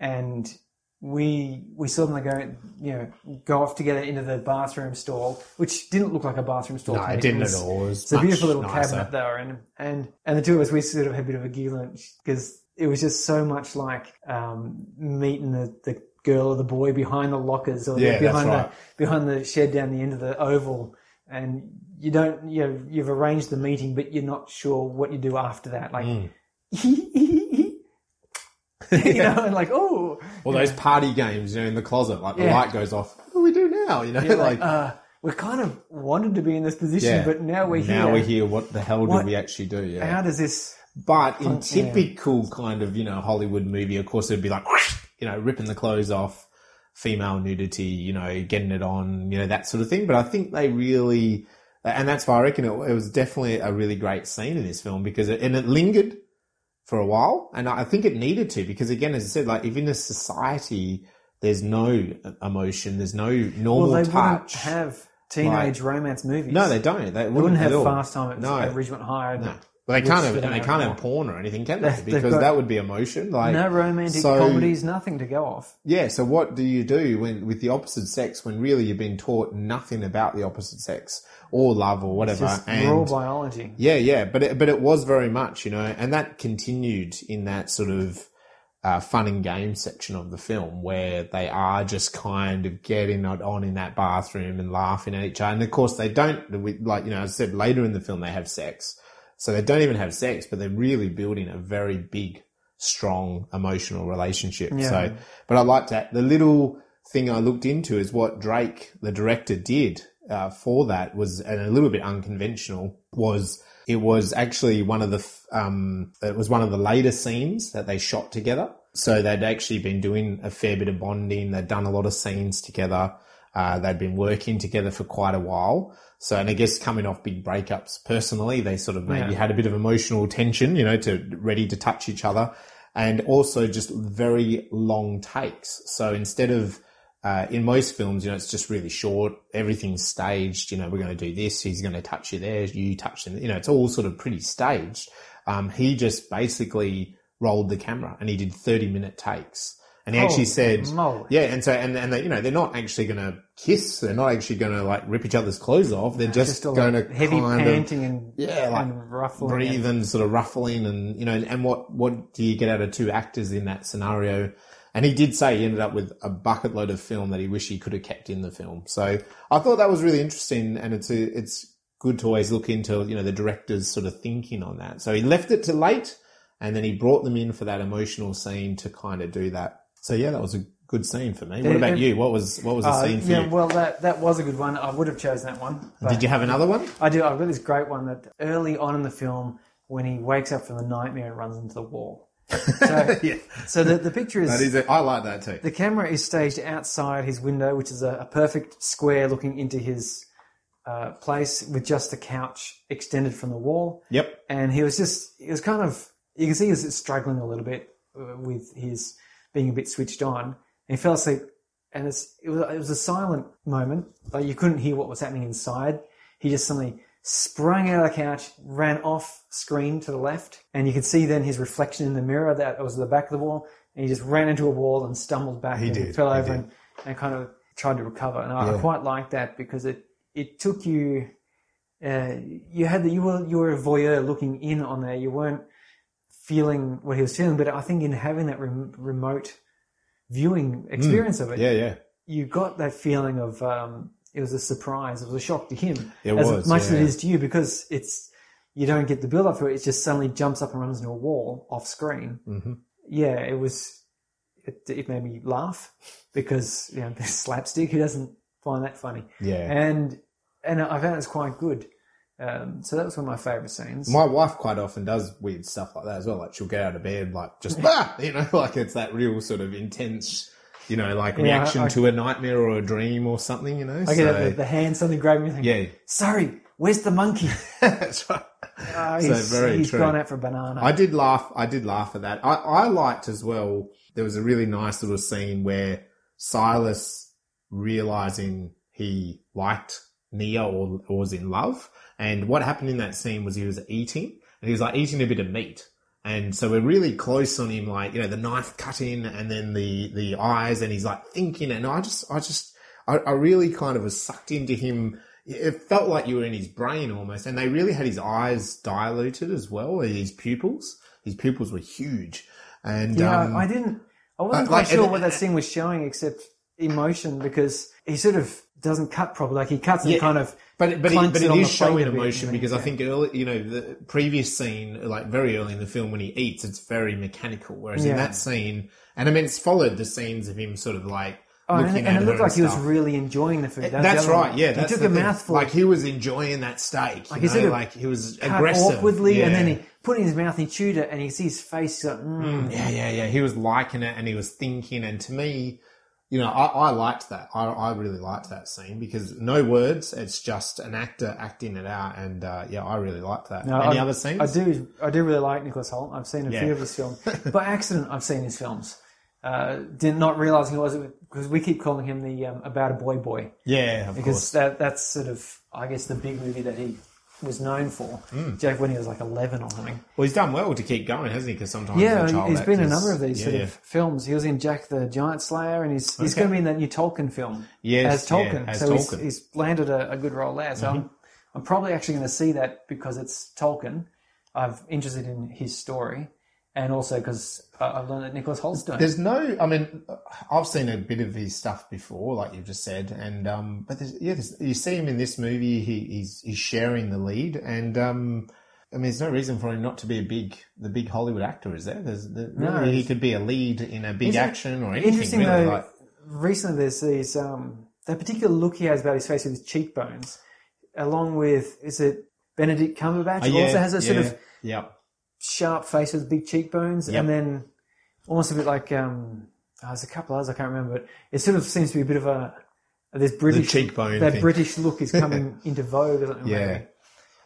and we we saw them go, you know, go off together into the bathroom stall, which didn't look like a bathroom stall. No, it didn't was- at all. It It's a beautiful little nicer. cabinet they were in, and and the two of us, we sort of had a bit of a giggle because it was just so much like um, meeting the, the girl or the boy behind the lockers or Yeah, behind right. the behind the shed down the end of the oval, and you don't you know, you've arranged the meeting, but you're not sure what you do after that, like. Mm. you know, and like, oh, Or those party games, you know, in the closet, like the Yeah. light goes off. What do we do now? You know, yeah, like, like, uh, we kind of wanted to be in this position, yeah. but now we're here. now here. we're here. What the hell What- did we actually do? Yeah. How does this? But in typical kind of, you know, Hollywood movie, of course, it'd be like, you know, ripping the clothes off, female nudity, you know, getting it on, you know, that sort of thing. But I think they really, and that's why I reckon it, it was definitely a really great scene in this film because it, and it lingered for a while. And I think it needed to because again, as I said, like if in a society, there's no emotion, there's no normal Well, they touch. wouldn't have teenage romance movies. no, they don't. They They wouldn't, wouldn't have all. Fast Time at, No. Ridgemont High. No. But they can't have, they and they can't have porn or anything, can they? They've- they've Because got- that would be emotion. Like No romantic so- comedies, nothing to go off. Yeah. So what do you do when with the opposite sex when really you've been taught nothing about the opposite sex or love or whatever? Just and raw biology. yeah, yeah. But it, but it was very much, you know, and that continued in that sort of uh, fun and game section of the film where they are just kind of getting it on in that bathroom and laughing at each other. And of course, they don't, we- like, you know, as I said, later in the film, they have sex. So they don't even have sex, but they're really building a very big, strong emotional relationship. Yeah. So, but I liked that. The little thing I looked into is what Drake, the director, did uh, for that was, and a little bit unconventional, was it was actually one of the um, it was one of the later scenes that they shot together. So they'd actually been doing a fair bit of bonding. They'd done a lot of scenes together. Uh, they'd been working together for quite a while. So, and I guess coming off big breakups personally, they sort of maybe Yeah. had a bit of emotional tension, you know, to ready to touch each other and also just very long takes. So instead of, uh, in most films, you know, it's just really short. Everything's staged. You know, we're going to do this. He's going to touch you there. You touch him. You know, it's all sort of pretty staged. Um, he just basically rolled the camera and he did 30 minute takes. And he actually Holy said, moly. yeah, and so, and, and they, you know, they're not actually going to kiss. They're not actually going to like rip each other's clothes off. They're just, Just going to heavy kind of panting and, Yeah, like and ruffling. breathe and sort of ruffling and, you know, and what, what do you get out of two actors in that scenario? And he did say he ended up with a bucket load of film that he wished he could have kept in the film. So I thought that was really interesting and it's a, it's good to always look into, you know, the director's sort of thinking on that. So he left it to late and then he brought them in for that emotional scene to kind of do that. So yeah, that was a good scene for me. What about yeah. you? What was, what was the Uh, scene for yeah, you? well, that that was a good one. I would have chosen that one. Did you have another one? I do. I've got this great one that early on in the film, when he wakes up from the nightmare and runs into the wall. So, Yeah. so the, the picture is, That is it. I like that too. the camera is staged outside his window, which is a, a perfect square looking into his uh, place with just the couch extended from the wall. Yep. and he was just he was kind of you can see he was struggling a little bit uh, with his being a bit switched on. And he fell asleep. And it's, it was it was a silent moment. Like you couldn't hear what was happening inside. He just suddenly sprang out of the couch ran off screen to the left. And you could see then his reflection in the mirror that was at the back of the wall. And he just ran into a wall and stumbled back He and did, fell over and, and kind of tried to recover. And I, I quite liked that because it it took you uh, you had the, you were you were a voyeur looking in on there. You weren't feeling what he was feeling, but I think in having that rem- remote viewing experience of it. Yeah, yeah. you got that feeling of um, it was a surprise. It was a shock to him, It as was, much as it is to you, because it's you don't get the build up for it. It just suddenly jumps up and runs into a wall off screen. hmm Yeah, it was. It, it made me laugh because you know there's slapstick. Who doesn't find that funny? Yeah. and and I found it's quite good. Um, so that was one of my favourite scenes. My wife quite often does weird stuff like that as well. Like she'll get out of bed, like just ah, you know, like it's that real sort of intense, you know, like reaction I- to a nightmare or a dream or something. You know, I get the, the hand suddenly grabbing me. Thinking, yeah, Sorry, where's the monkey? that's right. Uh, So he's very he's true. gone out for a banana. I did laugh. I did laugh at that. I, I liked as well. There was a really nice little scene where Silas realizing he liked Nia or, or was in love. And what happened in that scene was he was eating and he was like eating a bit of meat. And so we're really close on him, like, you know, the knife cutting and then the, the eyes and he's like thinking. And I just, I just, I, I really kind of was sucked into him. It felt like you were in his brain almost. And they really had his eyes diluted as well, his pupils. His pupils were huge. And, yeah, um, I didn't. I wasn't uh, quite like, sure what that scene was showing, except emotion, because he sort of doesn't cut properly. Like he cuts and Yeah. kind of. But but it, but it is showing emotion because I think early, you know, the previous scene, like very early in the film when he eats, it's very mechanical. Whereas in that scene, and I mean, it's followed the scenes of him sort of like Oh, looking and, at and it looked like he was really enjoying the food. That's, the right. one. Yeah, he took a mouthful. Like he was enjoying that steak. Like you he know, sort of like he was cut aggressive awkwardly, and then he put it in his mouth and he chewed it, and he see his face. Like, mm. Yeah, yeah, yeah. He was liking it and he was thinking. And to me, you know, I, I liked that. I, I really liked that scene because no words. It's just an actor acting it out. And uh, yeah, I really liked that. No, Any I- other scenes? I do. I do really like Nicholas Hoult. I've seen a Yeah. few of his films by accident. I've seen his films. Uh, did not realize he was because we keep calling him the um, about a boy boy Yeah, of because course. that that's sort of I guess the big movie that he was known for. Hmm. Jack when he was like eleven or something. Well, he's done well to keep going, hasn't he? Because sometimes Yeah, child he's been in a number of these yeah, sort yeah. of films. He was in Jack the Giant Slayer, and he's he's Okay. going to be in that new Tolkien film Yes, as Tolkien. yeah, as so He's, Tolkien. Mm-hmm. he's landed a, a good role there. So I'm, I'm probably actually going to see that because it's Tolkien. I'm interested in his story, and also because uh, I've learned that Nicholas it. There's no, I mean, I've seen a bit of his stuff before, like you've just said, and um, but there's, yeah, there's, you see him in this movie. He, he's he's sharing the lead, and um, I mean, there's no reason for him not to be a big, the big Hollywood actor, is there? There's, there No, really, he could be a lead in a big action or anything. Interesting really, though. like, recently, there's these um, that particular look he has about his face with his cheekbones, along with is it Benedict Cumberbatch oh, yeah, also has a sort yeah, of yeah. Sharp face with big cheekbones, Yep. and then almost a bit like um, oh, there's a couple others I can't remember, but it sort of seems to be a bit of a this British cheekbone That thing. British look is coming into vogue. Yeah. maybe.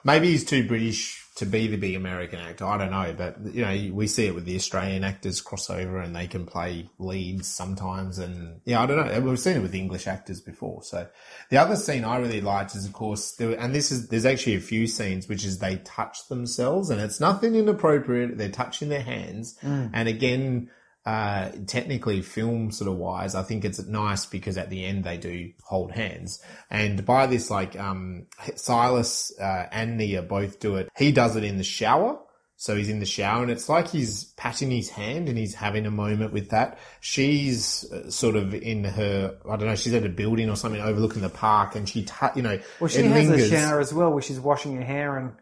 Maybe he's too British to be the big American actor. I don't know, but you know, we see it with the Australian actors crossover and they can play leads sometimes. And yeah, I don't know. We've seen it with English actors before. So the other scene I really liked is, of course, there, and this is, there's actually a few scenes which is they touch themselves and it's nothing inappropriate. They're touching their hands. Mm. And again, uh, technically film sort of wise, I think it's nice because at the end they do hold hands. And by this, like, um, Silas, uh, and Nia both do it. He does it in the shower. So he's in the shower and it's like he's patting his hand and he's having a moment with that. She's uh, sort of in her, I don't know, she's at a building or something overlooking the park and she, ta- you know, Well, she has lingers. a shower as well, where she's washing her hair and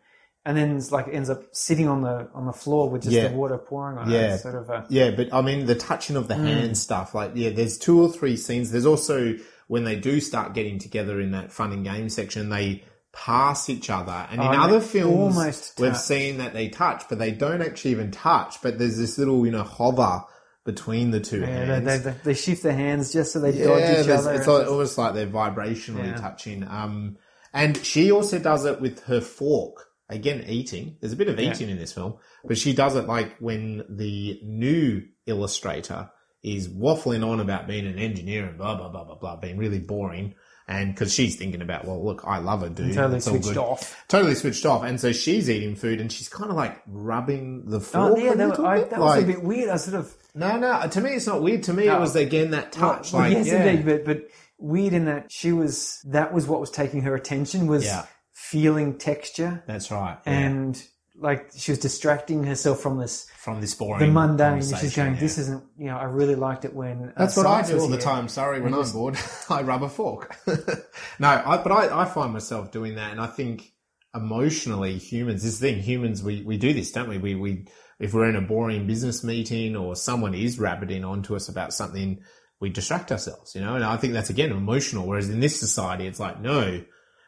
and then it's like ends up sitting on the on the floor with just Yeah. the water pouring on Yeah. it. It's sort of a Yeah, but I mean the touching of the Mm. hand stuff, like yeah, there's two or three scenes. There's also when they do start getting together in that fun and game section, they pass each other. And in Oh, and other films, we've seen that they touch, but they don't actually even touch. But there's this little, you know, hover between the two yeah, hands. they, they, they shift their hands just so they Yeah, dodge each other. it's like, almost like they're vibrationally Yeah. touching. Um, and she also does it with her fork. Again, eating. There's a bit of eating in this film, but she does it like when the new illustrator is waffling on about being an engineer and blah blah blah blah blah, being really boring. And because she's thinking about, well, look, I love her, dude. totally switched good. off. Totally switched off. And so she's eating food and she's kind of like rubbing the oh, fork. Oh yeah, a that, I, bit, that was like- a bit weird. I sort of No, no. Uh, to me, it's not weird. To me, it was again that touch. Well, like, yes, yeah. indeed, but but weird in that she was that was what was taking her attention was Yeah. Feeling texture That's right. yeah. and like she was distracting herself from this from this boring the mundane. She's going, yeah. "This isn't you know." I really liked it when uh, That's what I do all the time. Sorry, when I'm bored, I rub a fork. no, I, but I, I find myself doing that, and I think emotionally, humans. This thing, humans, we, we do this, don't we? We we if we're in a boring business meeting or someone is rabbiting onto us about something, we distract ourselves, you know. And I think that's again emotional. Whereas in this society, it's like no,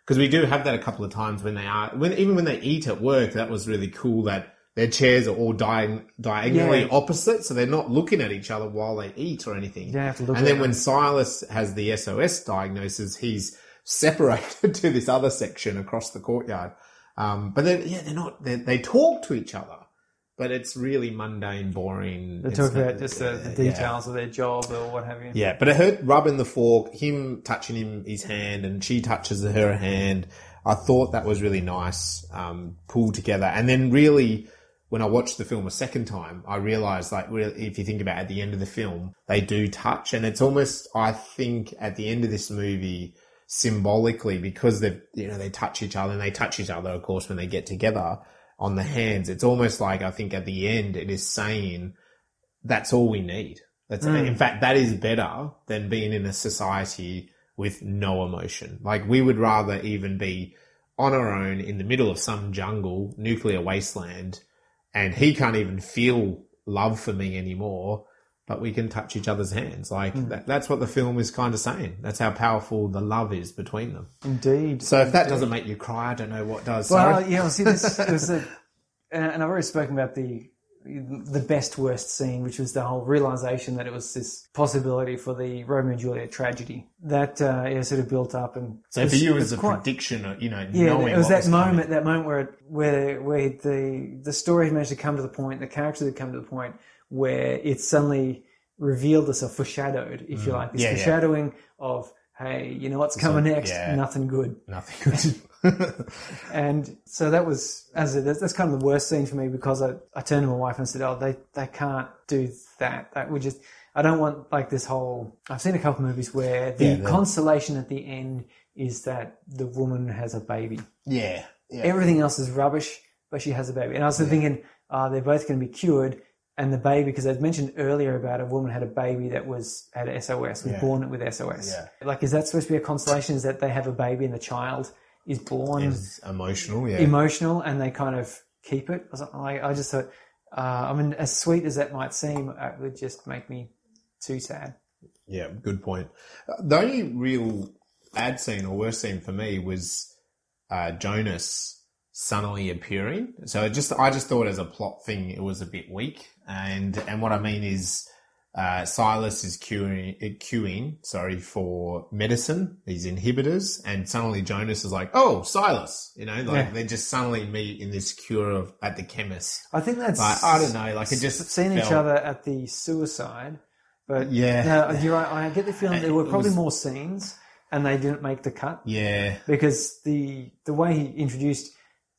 because we do have that a couple of times when they are when even when they eat at work. That was really cool. That their chairs are all di- diagonally Yeah. opposite, so they're not looking at each other while they eat or anything. You don't have to look and then them. when Silas has the SOS diagnosis, he's separated to this other section across the courtyard. Um, but then, yeah, they're not. They they talk to each other, but it's really mundane, boring. They talk about just the, the yeah. details of their job or what have you. Yeah, but it hurt rubbing the fork, him touching him his hand, and she touches her hand. I thought that was really nice, um, pulled together. And then really, when I watched the film a second time, I realized like, really, if you think about it, at the end of the film, they do touch, and it's almost, I think, at the end of this movie, symbolically, because they, you know, they touch each other, and they touch each other, of course, when they get together on the hands. It's almost like I think at the end, it is saying that's all we need. That's hmm. in fact that is better than being in a society with no emotion. Like we would rather even be on our own in the middle of some jungle, nuclear wasteland, and he can't even feel love for me anymore, but we can touch each other's hands. Like that, that's what the film is kind of saying. That's how powerful the love is between them. Indeed. So if that doesn't make you cry, I don't know what does. Well, Sorry. yeah, well, see, this it was a, and I've already spoken about the the best worst scene, which was the whole realization that it was this possibility for the Romeo and Juliet tragedy that uh, yeah, sort of built up and So it's- for you, it's as a quite- prediction, of, you know, yeah, knowing it was that coming. moment, that moment where it, where where the the story had managed to come to the point, the characters had come to the point where it suddenly revealed or foreshadowed, if you like, this Mm. Yeah, yeah. foreshadowing of hey, you know what's coming next? yeah. Nothing good. Nothing good. And so that was, as I, that's, kind of the worst scene for me because I, I turned to my wife and said, "Oh, they they can't do that. That would just, I don't want like this whole. I've seen a couple movies where the Yeah, consolation at the end is that the woman has a baby. yeah, yeah. Everything else is rubbish, but she has a baby. And I was thinking, uh, they're both going to be cured. And the baby, because I'd mentioned earlier about a woman had a baby that was had SOS, was Yeah. born with SOS. Yeah. Like, is that supposed to be a consolation? Is that they have a baby and the child is born It's emotional, yeah. emotional and they kind of keep it like I just thought uh, I mean as sweet as that might seem it would just make me too sad Yeah, good point. The only real bad scene or worst scene for me was uh, Jonas suddenly appearing. So it just, I just thought as a plot thing, it was a bit weak. And, and what I mean is, uh, Silas is queuing, queuing, sorry, for medicine, these inhibitors, and suddenly Jonas is like, "Oh, Silas," you know, like Yeah. they just suddenly meet in this cure of at the chemist. I think that's Like I don't know, like it just seen each other at the suicide, but Yeah. no, you're right. I get the feeling there were probably was- more scenes, and they didn't make the cut Yeah, because the the way he introduced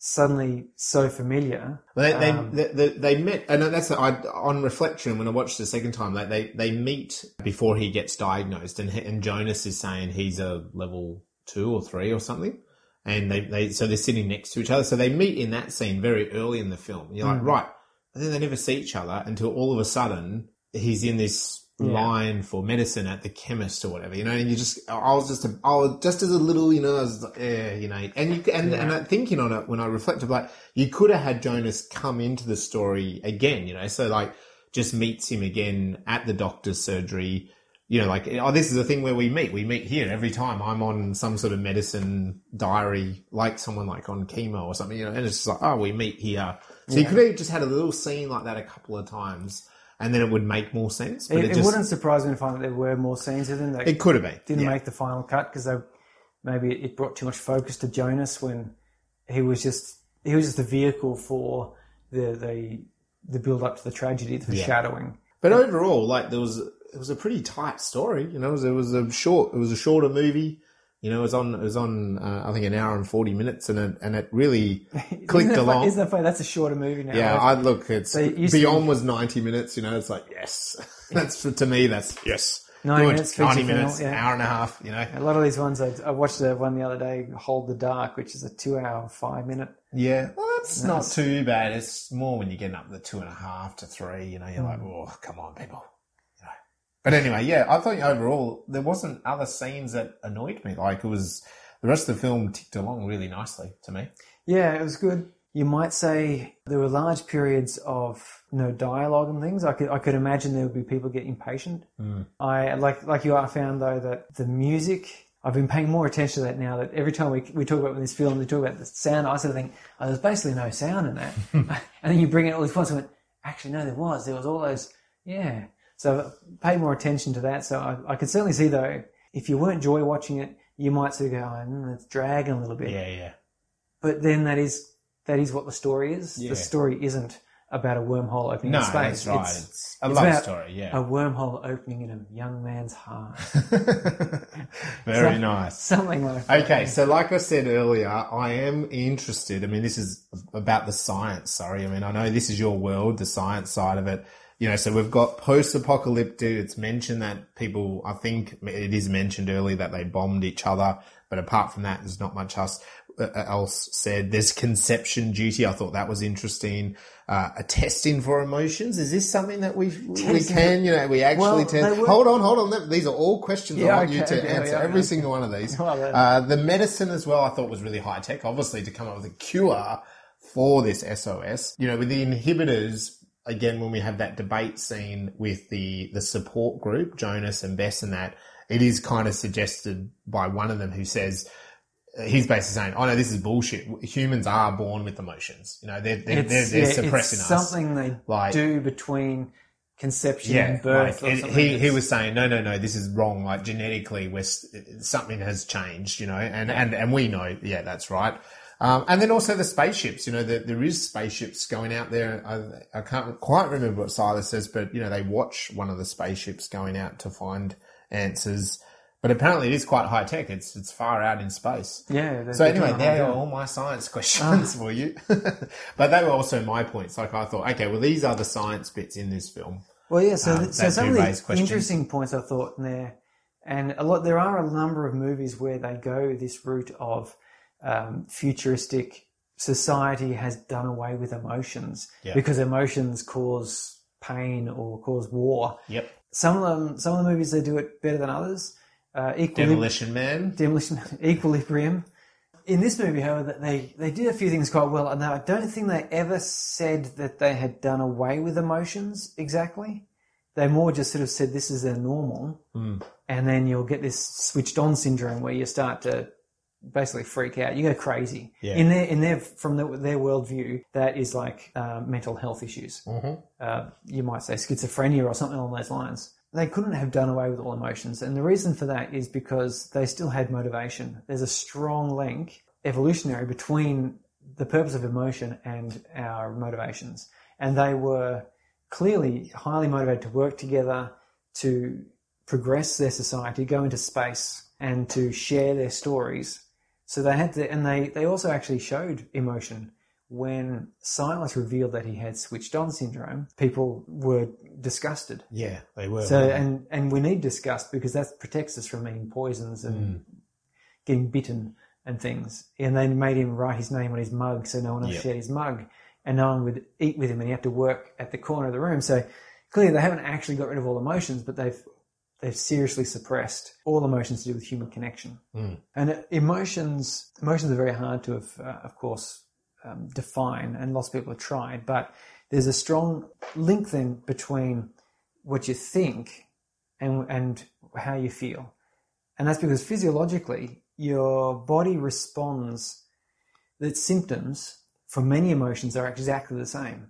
suddenly so familiar. They, they, Um, they, they, they met, and that's I, on reflection when I watched the second time. Like they, they meet before he gets diagnosed, and and Jonas is saying he's a level two or three or something, and they, they so they're sitting next to each other. So they meet in that scene very early in the film. You're like, right, and then they never see each other until all of a sudden he's in this Yeah. line for medicine at the chemist or whatever, you know, and you just, I was just, a, I was just as a little, you know, I was yeah, eh, you know, and you, and, and I'm thinking on it when I reflected, like, you could have had Jonas come into the story again, you know, so like, just meets him again at the doctor's surgery, you know, like, oh, this is a thing where we meet. We meet here every time I'm on some sort of medicine diary, like someone like on chemo or something, you know, and it's just like, oh, we meet here. So you could have just had a little scene like that a couple of times and then it would make more sense. But It, it, it just, wouldn't surprise me to find that there were more scenes with him that it could have been. didn't yeah. make the final cut because they maybe it brought too much focus to Jonas when he was just he was just a vehicle for the the the build up to the tragedy, the foreshadowing. But overall, like there was, it was a pretty tight story. You know, it was, it was a short, it was a shorter movie. You know, it was on, it was on, uh, I think an hour and forty minutes, and it, and it really clicked isn't along. Funny? Isn't that funny? That's a shorter movie now. yeah, Like, I look. It's They used to beyond be- was ninety minutes. You know, it's like yes, that's to me. That's yes. 90 Good. minutes, feature ninety film, minutes, yeah. hour and a half. You know, a lot of these ones. I, I watched the one the other day, Hold the Dark, which is a two-hour, five-minute. yeah, well, that's not too bad. It's more when you're getting up the two and a half to three. You know, you're like, Hmm. oh, come on, people. You know. But anyway, yeah, I thought overall there wasn't other scenes that annoyed me. Like it was the rest of the film ticked along really nicely to me. Yeah, it was good. You might say there were large periods of no dialogue and things. I could I could imagine there would be people get impatient. Hmm. I like like you. I found though that the music. I've been paying more attention to that now. That every time we we talk about this film, we talk about the sound. I sort of think, oh, there's basically no sound in that. and then you bring in all these points. I went, actually, no, there was. There was all those. Yeah. So pay more attention to that. So I, I could certainly see though, if you weren't joy watching it, you might sort of go, oh, mm, it's dragging a little bit Yeah, yeah. but then that is that is what the story is. Yeah. The story isn't about a wormhole opening No, in space. that's right. It's, It's, a it's love about story. a Yeah, A wormhole opening in a young man's heart. very So- nice. Something like that. Okay, so like I said earlier, I am interested. I mean, this is about the science. Sorry, I mean, I know this is your world, the science side of it. You know, so we've got post-apocalyptic. It's mentioned that people, I think it is mentioned earlier that they bombed each other, but apart from that, there's not much else uh, else said. There's conception duty. I thought that was interesting. Uh, a testing for emotions. Is this something that we we can, you know, we actually Well, test? were- Hold on, hold on. These are all questions Yeah, I want you to yeah, answer. yeah, Every single one of these. Uh, the medicine as well, I thought was really high tech, obviously, to come up with a cure for this SOS. You know, with the inhibitors, again, when we have that debate scene with the, the support group, Jonas and Bess and that, it is kind of suggested by one of them who says, uh, he's basically saying, oh no, this is bullshit. Humans are born with emotions. You know, they're, they're, they're, they're yeah, suppressing it's us. something they Like- do between conception Yeah, and birth. like, it- he he was saying no, no, no, this is wrong. Like genetically, we're something has changed, you know, and and and we know, yeah, that's right. Um, and then also the spaceships, you know, that there is spaceships going out there. I, I can't quite remember what Silas says, but you know, they watch one of the spaceships going out to find answers. But apparently, it is quite high tech. It's it's far out in space. Yeah. So anyway, there are all my science questions for you. but they were also my points. Like I thought, okay, well, these are the science bits in this film. Well, yeah. So, Um, so some of the questions. interesting points I thought in there, and a lot. There are a number of movies where they go this route of um, futuristic society has done away with emotions Yeah. because emotions cause pain or cause war. Yep. Some of them, some of the movies they do it better than others. Uh, Equilib- Demolition Man. Demolition Equilibrium. In this movie, however, they, they did a few things quite well, and I don't think they ever said that they had done away with emotions exactly. They more just sort of said this is their normal, and then you'll get this switched on syndrome where you start to basically freak out. You go crazy. Yeah. In their in their from the, their worldview, that is like uh, mental health issues. Mm-hmm. Uh, you might say schizophrenia or something along those lines. They couldn't have done away with all emotions, and the reason for that is because they still had motivation. There's a strong link evolutionary between the purpose of emotion and our motivations, and they were clearly highly motivated to work together to progress their society, go into space, and to share their stories. So they had to, and they, they also actually showed emotion. When Silas revealed that he had switched on syndrome, people were disgusted. Yeah, they were. So, and, and we need disgust because that protects us from eating poisons and mm. getting bitten and things. And they made him write his name on his mug so no one else Yep. shared his mug. And no one would eat with him and he had to work at the corner of the room. So clearly they haven't actually got rid of all emotions, but they've they've seriously suppressed all emotions to do with human connection. And uh, emotions emotions are very hard to have, uh, of course, um, define, and lots of people have tried. But there's a strong link then between what you think and and how you feel, and that's because physiologically your body responds. That symptoms for many emotions are exactly the same.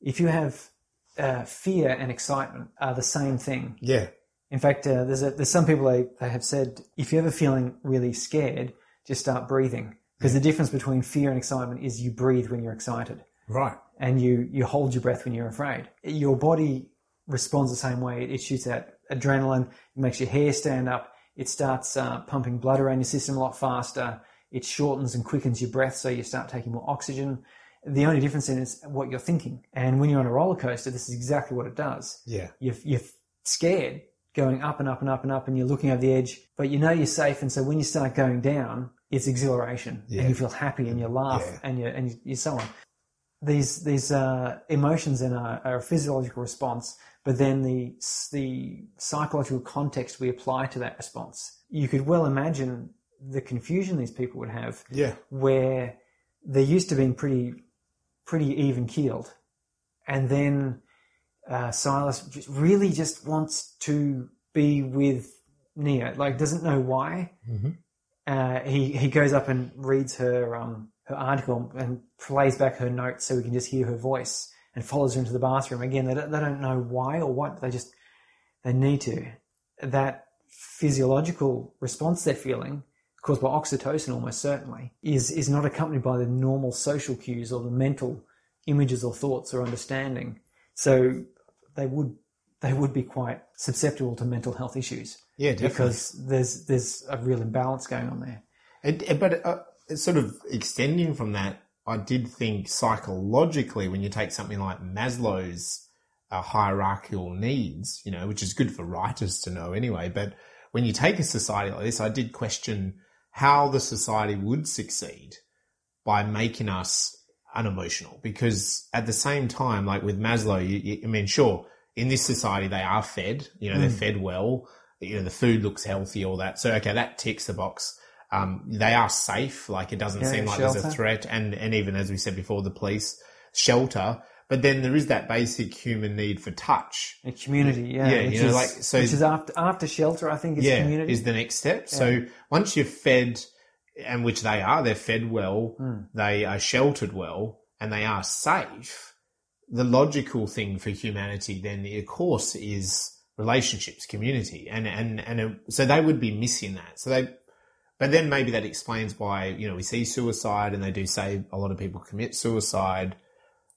If you have uh, fear and excitement are the same thing. yeah, In fact, uh, there's a, there's some people they, they have said if you're ever feeling really scared, just start breathing because the difference between fear and excitement is you breathe when you're excited right. and you you hold your breath when you're afraid. Your body responds the same way. It shoots out adrenaline, it makes your hair stand up, it starts uh, pumping blood around your system a lot faster. It shortens and quickens your breath, so you start taking more oxygen. The only difference then is what you're thinking. And when you're on a roller coaster, this is exactly what it does Yeah, you're, you're scared going up and up and up and up and you're looking over the edge, but you know you're safe. And so when you start going down, it's exhilaration Yeah. and you feel happy and you laugh Yeah. and you, and you, so on. These, these, uh, emotions then are, are a physiological response, but then the, the psychological context we apply to that response. You could well imagine the confusion these people would have yeah, where they're used to being pretty pretty even keeled, and then uh, Silas just really just wants to be with Nia, like doesn't know why. Uh, he he goes up and reads her um, her article and plays back her notes so we can just hear her voice and follows her into the bathroom again. They don't, they don't know why or what. They just they need to. That physiological response they're feeling caused by oxytocin almost certainly is is not accompanied by the normal social cues or the mental images or thoughts or understanding so they would they would be quite susceptible to mental health issues yeah, definitely. because there's there's a real imbalance going on there but uh, sort of extending from that, I did think psychologically, when you take something like Maslow's uh, hierarchical needs, you know, which is good for writers to know anyway, but when you take a society like this, I did question how the society would succeed by making us unemotional. Because at the same time, like with Maslow, you, you, I mean, sure, in this society, they are fed, you know, they're fed well, you know, the food looks healthy, all that. So, okay, that ticks the box. Um, they are safe. Like it doesn't Yeah, seem like there's a threat. And, and even as we said before, the police shelter. But then there is that basic human need for touch. a community yeah, Yeah, you know, is, like, so- which is after after shelter i think is yeah, community is the next step. So once you're fed, and which they are, they're fed well, Hmm. they are sheltered well, and they are safe. The logical thing for humanity then, of course, is relationships, community, and and and it, so they would be missing that. So they, but then maybe that explains why you know we see suicide, and they do say a lot of people commit suicide.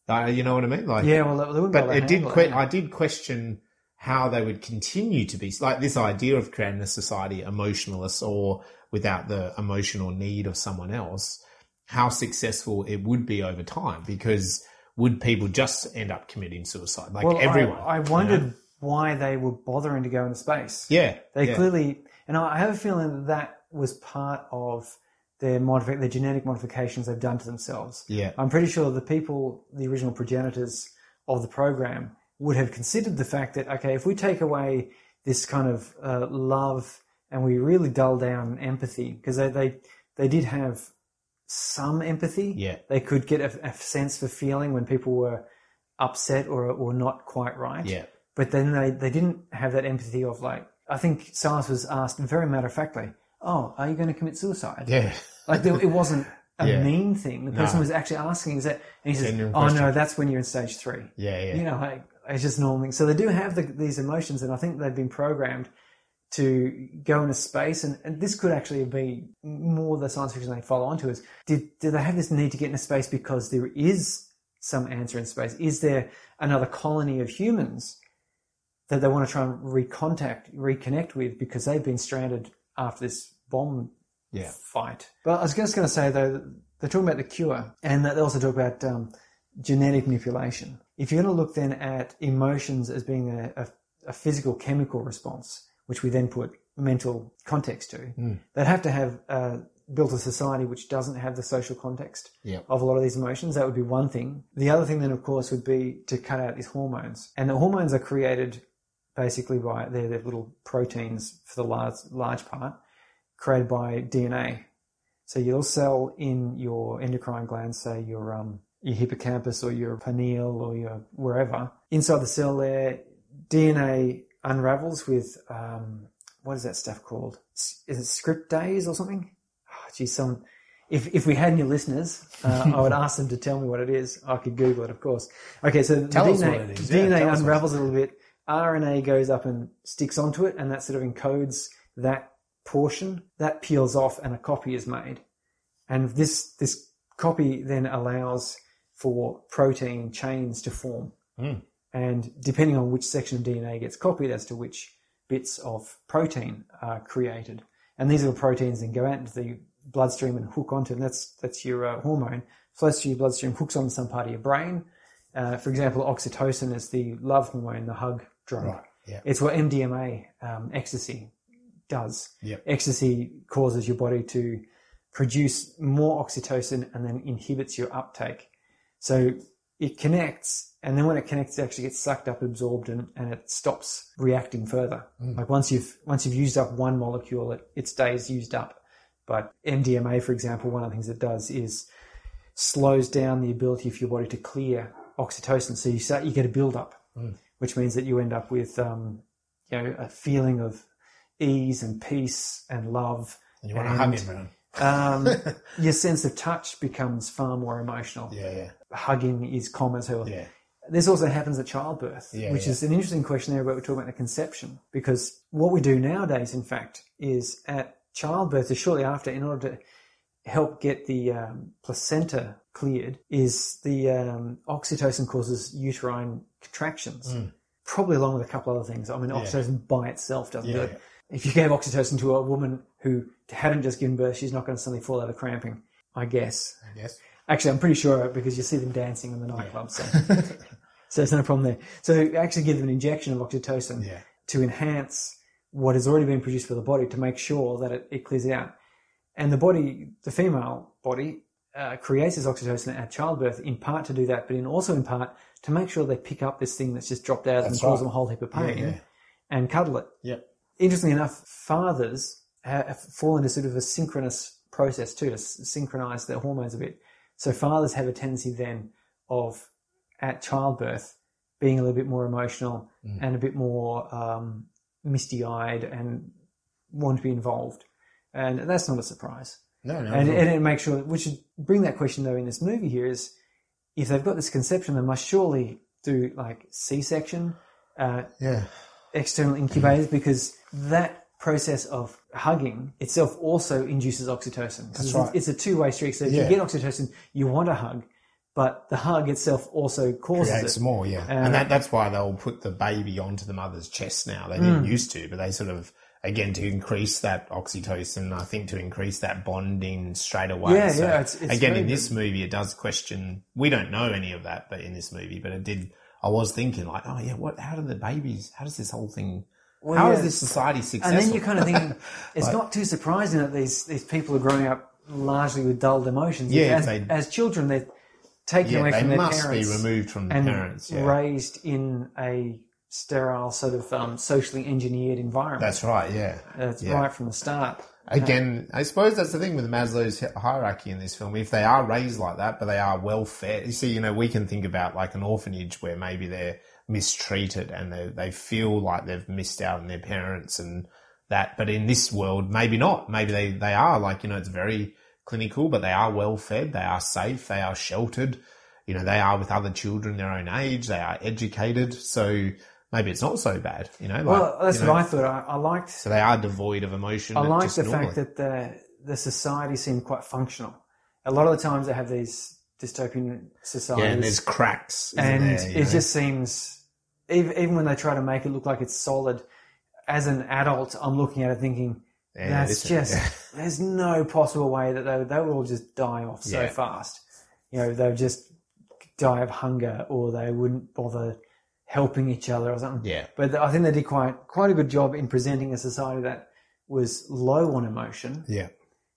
Uh, you know what I mean? Like, yeah well they wouldn't be but it did. Que-. I did question how they would continue to be like this idea of creating a society emotionless or without the emotional need of someone else. How successful it would be over time because would people just end up committing suicide like well, I- everyone? I, you know? wondered why they were bothering to go into space Yeah, They yeah. clearly, and I have a feeling that that was part of their modifi- their genetic modifications they've done to themselves. Yeah. I'm pretty sure the people, the original progenitors of the program, would have considered the fact that okay, if we take away this kind of uh, love and we really dull down empathy, because they, they they did have some empathy. Yeah. they could get a, a sense for feeling when people were upset or or not quite right. Yeah. But then they, they didn't have that empathy of like, I think Silas was asked very matter of factly, "Oh, are you going to commit suicide?" Yeah. Like there, it wasn't a Yeah. mean thing. The person No. was actually asking, "Is that?" And he says, Genuine "Oh no, that's when you're in stage three. Yeah, yeah. You know, like it's just normal. So they do have the, these emotions, and I think they've been programmed to go into space. And, and this could actually be more the science fiction they follow onto is did do they have this need to get into space because there is some answer in space? Is there another colony of humans that they want to try and recontact, reconnect with because they've been stranded after this bomb Yeah. fight. But I was just going to say though, they're talking about the cure, and they also talk about um, genetic manipulation. If you're going to look then at emotions as being a, a, a physical chemical response, which we then put mental context to, they'd have to have uh, built a society which doesn't have the social context Yeah. of a lot of these emotions. That would be one thing. The other thing then, of course, would be to cut out these hormones, and the hormones are created basically by they're, they're little proteins for the large large part created by DNA. So your cell in your endocrine glands, say your um, your hippocampus or your pineal or your wherever, inside the cell there, DNA unravels with um, what is that stuff called? Is it script days or something? Oh, geez, some. If, if we had new listeners, uh, I would ask them to tell me what it is. I could Google it, of course. Okay, so Tell the us DNA, what it is. Yeah, DNA tell us what it unravels a little bit. RNA goes up and sticks onto it, and that sort of encodes that portion. That peels off, and a copy is made. And this this copy then allows for protein chains to form. Mm. And depending on which section of DNA gets copied as to which bits of protein are created. And these little proteins then go out into the bloodstream and hook onto, and that's, that's your uh, hormone, flows through your bloodstream, hooks on some part of your brain. Uh, for example, oxytocin is the love hormone, the hug drug. Right. Yeah. It's what MDMA, um, ecstasy, does. Yep. Ecstasy causes your body to produce more oxytocin and then inhibits your uptake. So it connects, and then when it connects, it actually gets sucked up, absorbed, and, and it stops reacting further. Like once you've once you've used up one molecule, it, it stays used up. But MDMA, for example, one of the things it does is slows down the ability for your body to clear oxytocin. So you start, you get a build up, which means that you end up with um, you know a feeling of ease and peace and love. And you want to And- hug everyone. Um, your sense of touch becomes far more emotional. Yeah, yeah. Hugging is common as well. Yeah. This also happens at childbirth, Yeah, which yeah. is an interesting question there about we're talking about the conception. Because what we do nowadays, in fact, is at childbirth or shortly after, in order to help get the um, placenta cleared, is the um, oxytocin causes uterine contractions. Mm. Probably along with a couple other things. I mean, oxytocin by itself doesn't do Yeah, it. If you gave oxytocin to a woman who hadn't just given birth, she's not going to suddenly fall out of cramping, I guess. I guess. Actually, I'm pretty sure because you see them dancing in the nightclub, so, so there's no problem there. So actually give them an injection of oxytocin Yeah. to enhance what has already been produced for the body to make sure that it, it clears it out. And the body, the female body, uh, creates this oxytocin at childbirth in part to do that, but in also in part to make sure they pick up this thing that's just dropped out and That's cause right. them a whole heap of pain yeah. and cuddle it Yep. interestingly enough, fathers fall into sort of a synchronous process too, to synchronize their hormones a bit. So fathers have a tendency then of, at childbirth, being a little bit more emotional and a bit more um, misty-eyed and want to be involved. And that's not a surprise. No, no. And, no. and it makes sure, we should bring that question though in this movie here is, if they've got this conception, they must surely do like C-section, uh, yeah. external incubators because that process of hugging itself also induces oxytocin. That's it's, right. it's a two-way street. So if Yeah. you get oxytocin, you want a hug, but the hug itself also causes Creates it. more, yeah. and um, that, that's why they'll put the baby onto the mother's chest now. They didn't mm. used to, but they sort of, again, to increase that oxytocin, I think to increase that bonding straight away. Yeah, yeah, it's- it's again, in this movie, it does question, we don't know any of that, but in this movie, but it did, I was thinking like, oh yeah, what, how do the babies, how does this whole thing, Well, how is yeah. this society successful? And then you're kind of thinking, it's not too surprising that these, these people are growing up largely with dulled emotions. Yeah, as, they- as children, they're taken yeah, away from their parents. They must be removed from the and parents. Yeah. raised in a sterile, sort of um, socially engineered environment. That's right, yeah. That's yeah. right from the start. Again, I suppose that's the thing with Maslow's hierarchy in this film. If they are raised like that, but they are well fed, you see, you know, we can think about like an orphanage where maybe they're mistreated and they, they feel like they've missed out on their parents and that, but in this world, maybe not. Maybe they, they are like, you know, it's very clinical, but they are well fed. They are safe. They are sheltered. You know, they are with other children their own age. They are educated. So maybe it's not so bad, you know. Like, well, that's you know, what I thought. I, I liked. So they are devoid of emotion. I like the normally. fact that the the society seemed quite functional. A lot of the times they have these dystopian societies, yeah, and there's cracks. and there, it know? just seems even, even when they try to make it look like it's solid. As an adult, I'm looking at it thinking Yeah, that's just yeah. there's no possible way that they they would all just die off so Yeah. fast. You know, they would just die of hunger, or they wouldn't bother helping each other or something. Yeah. But I think they did quite quite a good job in presenting a society that was low on emotion Yeah.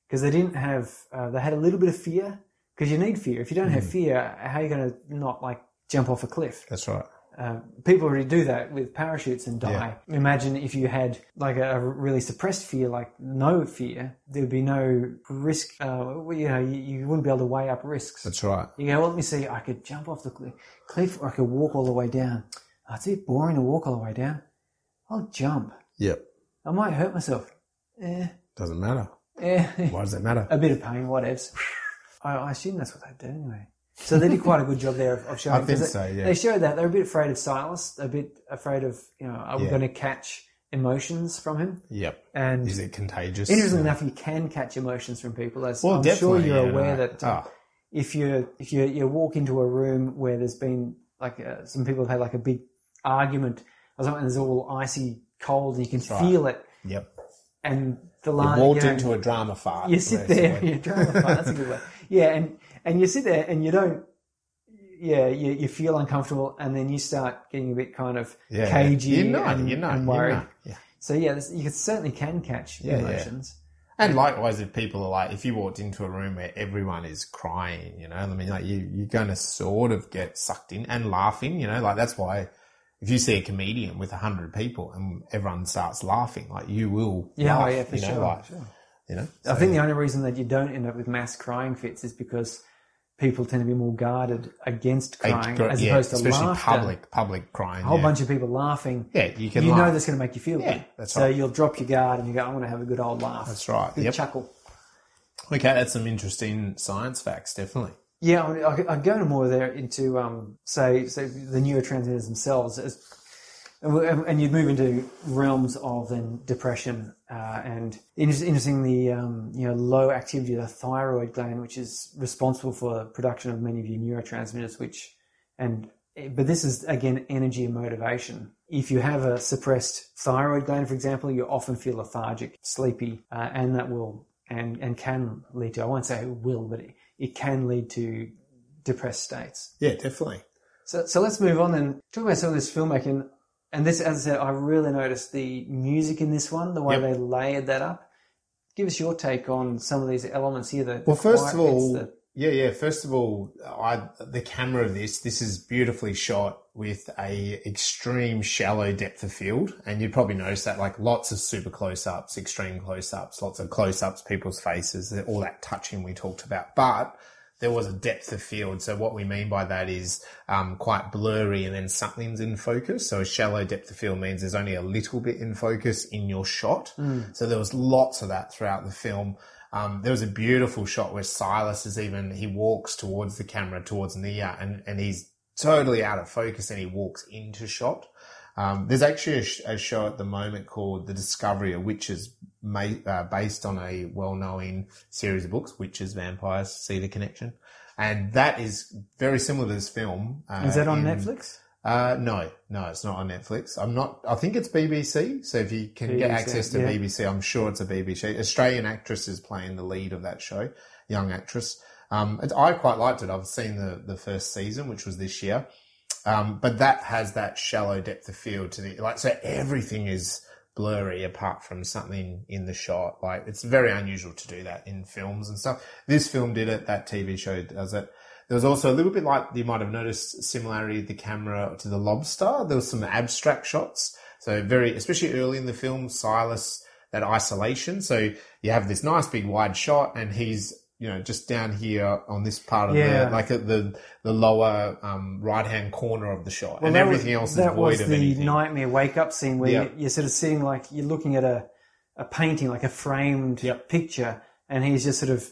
because they didn't have uh, they had a little bit of fear because you need fear. If you don't Mm. have fear, how are you going to not like jump off a cliff? That's right. Uh, people already do that with parachutes and die. Imagine if you had like a, a really suppressed fear, like no fear, there would be no risk. Uh, you know, you, you wouldn't be able to weigh up risks. That's right. You go, well, let me see. I could jump off the cliff, or I could walk all the way down. Oh, it's a bit boring to walk all the way down. I'll jump. Yep. I might hurt myself. Eh, Doesn't matter. eh. Why does it matter? a bit of pain, whatevs. I, I assume that's what they do anyway. So they did quite a good job there of, of showing. I think 'cause so, They, yeah. they showed that they're a bit afraid of Silas, a bit afraid of you know, are we Yeah. going to catch emotions from him? Yep. And Is it contagious? interestingly enough, you can catch emotions from people. As Well, I'm sure you're yeah, aware that uh, Oh. if you if you you walk into a room where there's been like uh, some people have had like a big argument or something, and there's all icy cold, and you can right. feel it, Yep. and the You line walked you know, into a drama fart. you sit there, you drama fart, that's a good way. Yeah, and and you sit there and you don't. Yeah, you, you feel uncomfortable, and then you start getting a bit kind of Yeah, cagey You know, and, you know, and you worried. know. Yeah. So yeah, this, you certainly can catch Yeah, yeah. emotions. And likewise, if people are like, if you walked into a room where everyone is crying, you know, I mean, like you, you're going to sort of get sucked in and laughing, you know, like that's why if you see a comedian with a hundred people and everyone starts laughing, like you will, Yeah, oh, yeah, for you know, sure, like, sure. you know, I think the only reason that you don't end up with mass crying fits is because people tend to be more guarded against crying as yeah, opposed to especially laughter. public, public crying. A whole yeah. bunch of people laughing. Yeah, you can You laugh. know that's going to make you feel Yeah, good. that's so right. you'll drop your guard and you go, "I want to have a good old laugh." That's right. Good Yep. chuckle. Okay, that's some interesting science facts, definitely. Yeah, I mean, I- I'd go into more there into um, say, say the neurotransmitters themselves, as, and, and you'd move into realms of then depression uh, and inter- interestingly, um, you know, low activity of the thyroid gland, which is responsible for production of many of your neurotransmitters, which and but this is again energy and motivation. If you have a suppressed thyroid gland, for example, you often feel lethargic, sleepy, uh, and that will and and can lead to I won't say it will, but it, it can lead to depressed states. Yeah, definitely. So so let's move on and talk about some of this filmmaking. And this, as I said, I really noticed the music in this one, the way Yep. they layered that up. Give us your take on some of these elements here. The, Well, the first of all, the- yeah, yeah. First of all, I the camera of this this is beautifully shot with a extreme shallow depth of field, and you'd probably notice that like lots of super close ups, extreme close ups, lots of close ups, people's faces, all that touching we talked about, but. There was a depth of field. So what we mean by that is um, quite blurry and then something's in focus. So a shallow depth of field means there's only a little bit in focus in your shot. So there was lots of that throughout the film. Um, there was a beautiful shot where Silas is even, he walks towards the camera, towards Nia, and, and he's totally out of focus and he walks into shot. Um, there's actually a, sh- a show at the moment called The Discovery of Witches, ma- uh, based on a well-known series of books, Witches, Vampires, See the Connection. And that is very similar to this film. Uh, is that on in- Netflix? uh, no, no, it's not on Netflix. I'm not, I think it's BBC. So if you can get access to yeah. BBC, I'm sure it's a BBC. Australian actress is playing the lead of that show, young actress. Um, it, I quite liked it. I've seen the, the first season, which was this year. Um, but that has that shallow depth of field to the, like, so everything is blurry apart from something in the shot. Like, it's very unusual to do that in films and stuff. This film did it, that TV show does it. There was also a little bit like you might have noticed similarity the camera to the lobster. There was some abstract shots. So very, especially early in the film, Silas, that isolation. So you have this nice big wide shot and he's, you know, just down here on this part of Yeah. the, like at the, the lower, um, right hand corner of the shot. and everything was, else is that void was of the anything. nightmare wake up scene where you, you're sort of sitting like you're looking at a a painting, like a framed Yep. picture, and he's just sort of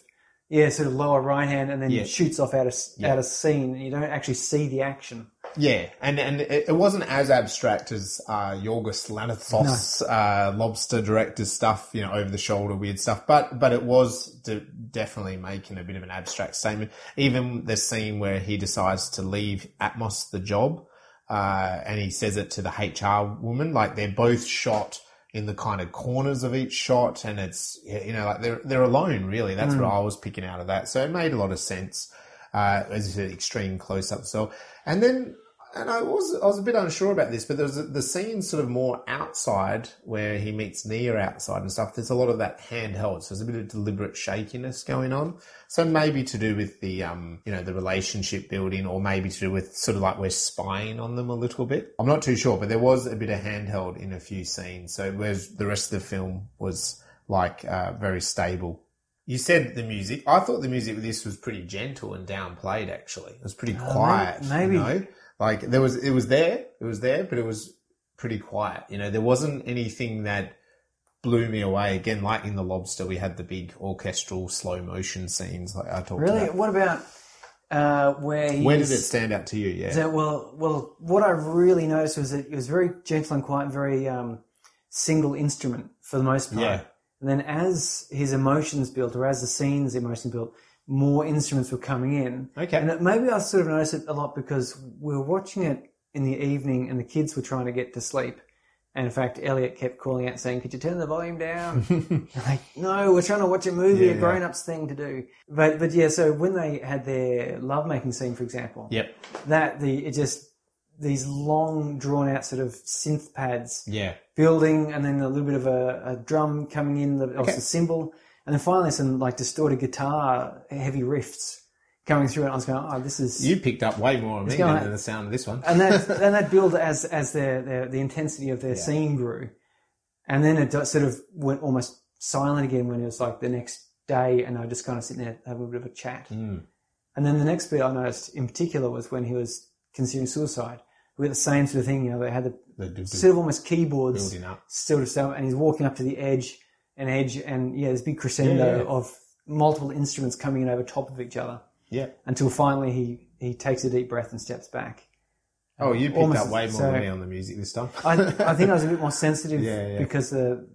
yeah, sort of lower right hand, and then Yeah. shoots off out of out of scene. And you don't actually see the action. Yeah, and and it, it wasn't as abstract as uh, Yorgos Lanthimos uh, lobster director's stuff, you know, over the shoulder weird stuff. But but it was de- definitely making a bit of an abstract statement. Even the scene where he decides to leave Atmos the job, uh, and he says it to the HR woman, like they're both shot in the kind of corners of each shot, and it's you know like they're they're alone really. That's what I was picking out of that. So it made a lot of sense uh, as an extreme close up. So, and then, and I was, I was a bit unsure about this, but there was a, the scene sort of more outside where he meets Nia outside and stuff. There's a lot of that handheld. So there's a bit of deliberate shakiness going on. So maybe to do with the, um, you know, the relationship building or maybe to do with sort of like we're spying on them a little bit. I'm not too sure, but there was a bit of handheld in a few scenes. So whereas the rest of the film was like, uh, very stable. You said the music. I thought the music with this was pretty gentle and downplayed. Actually, it was pretty quiet. maybe- you know? like there was, it was there, it was there, but it was pretty quiet. You know, there wasn't anything that blew me away. Again, like in the Lobster, we had the big orchestral slow motion scenes. Like I talked Really, about. what about uh, where he Where did it stand out to you? Yeah, So, well, well, what I really noticed was that it was very gentle and quiet, and very um, single instrument for the most part. Yeah. And then as his emotions built, or as the scene's emotions built, more instruments were coming in. Okay. And it, maybe I sort of noticed it a lot because we were watching it in the evening, and the kids were trying to get to sleep. And in fact, Elliot kept calling out saying, "Could you turn the volume down?" Like, no, we're trying to watch a movie, Yeah, a grown-ups thing to do. But but yeah, so when they had their lovemaking scene, for example, Yep. that the it just these long drawn out sort of synth pads Yeah. building and then a little bit of a, a drum coming in the Okay. cymbal and then finally some like distorted guitar heavy riffs coming through and I was going oh this is You picked up way more of me than the sound of this one. and that and that build as as their, their the intensity of their scene grew and then it sort of went almost silent again when it was like the next day and I just kind of sitting there having a bit of a chat Mm. and then the next bit I noticed in particular was when he was considering suicide we had the same sort of thing you know they had the The do- do- sort of almost keyboards building up. still to sell, and he's walking up to the edge and edge, and yeah, this big crescendo Yeah, yeah. of multiple instruments coming in over top of each other Yeah. until finally he he takes a deep breath and steps back. Oh, you picked Almost- up way more so- than me on the music this time. I, I think I was a bit more sensitive Yeah, yeah. because the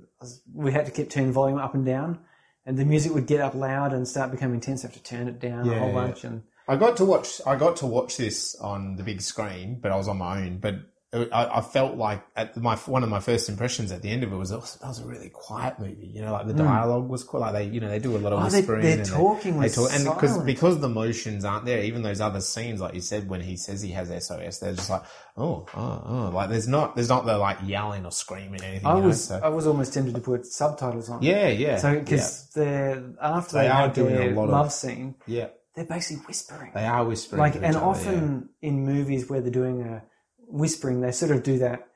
we had to keep turning volume up and down, and the music would get up loud and start becoming intense. I have to turn it down a whole yeah. bunch, and I got to watch. I got to watch this on the big screen, but I was on my own. But I, I felt like at my one of my first impressions at the end of it was that was a really quiet movie. You know, like the dialogue was quite like they, you know, they do a lot of Hmm. Oh, they- whispering. they're and talking They, with talk, and because silence. because the motions aren't there. Even those other scenes, like you said, when he says he has SOS, they're just like, oh, oh, oh. Like there's not there's not the like yelling or screaming or anything. I you know, was so- I was almost tempted to put subtitles on. yeah, yeah. So because they're after They they, are have doing a their lot of- love scene, yeah, they're basically whispering. they are whispering. like and other, yeah. often in movies where they're doing a whispering they sort of do that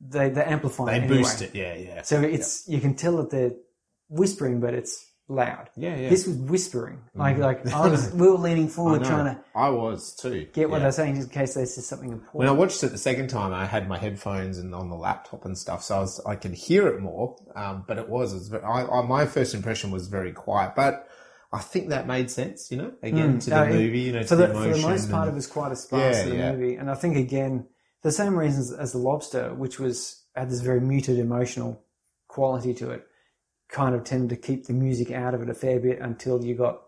they they amplify they it anyway. boost it. Yeah, yeah. so it's you can tell that they're whispering but it's loud Yeah, yeah. this was whispering like like I was, we were leaning forward trying to I was too. get what Yeah. they're saying in case they said something important. When I watched it the second time, I had my headphones and on the laptop and stuff, so I was I could hear it more. Um, but it was, it was I, I, my first impression was very quiet, but I think that made sense. You know, again to the it- movie, you know, to for the, the, for the most part and- it was quite a sparse Yeah, the yeah. movie and I think again the same reasons as the lobster which was had this very muted emotional quality to it kind of tended to keep the music out of it a fair bit until you got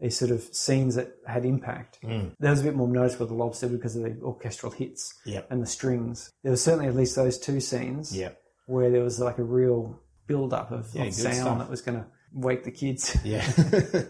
these sort of scenes that had impact. Mm. There was a bit more noticeable with the lobster because of the orchestral hits Yep. and the strings. There was certainly at least those two scenes yeah, where there was like a real build up of, Yeah, of sound stuff. that was going to wake the kids. yeah.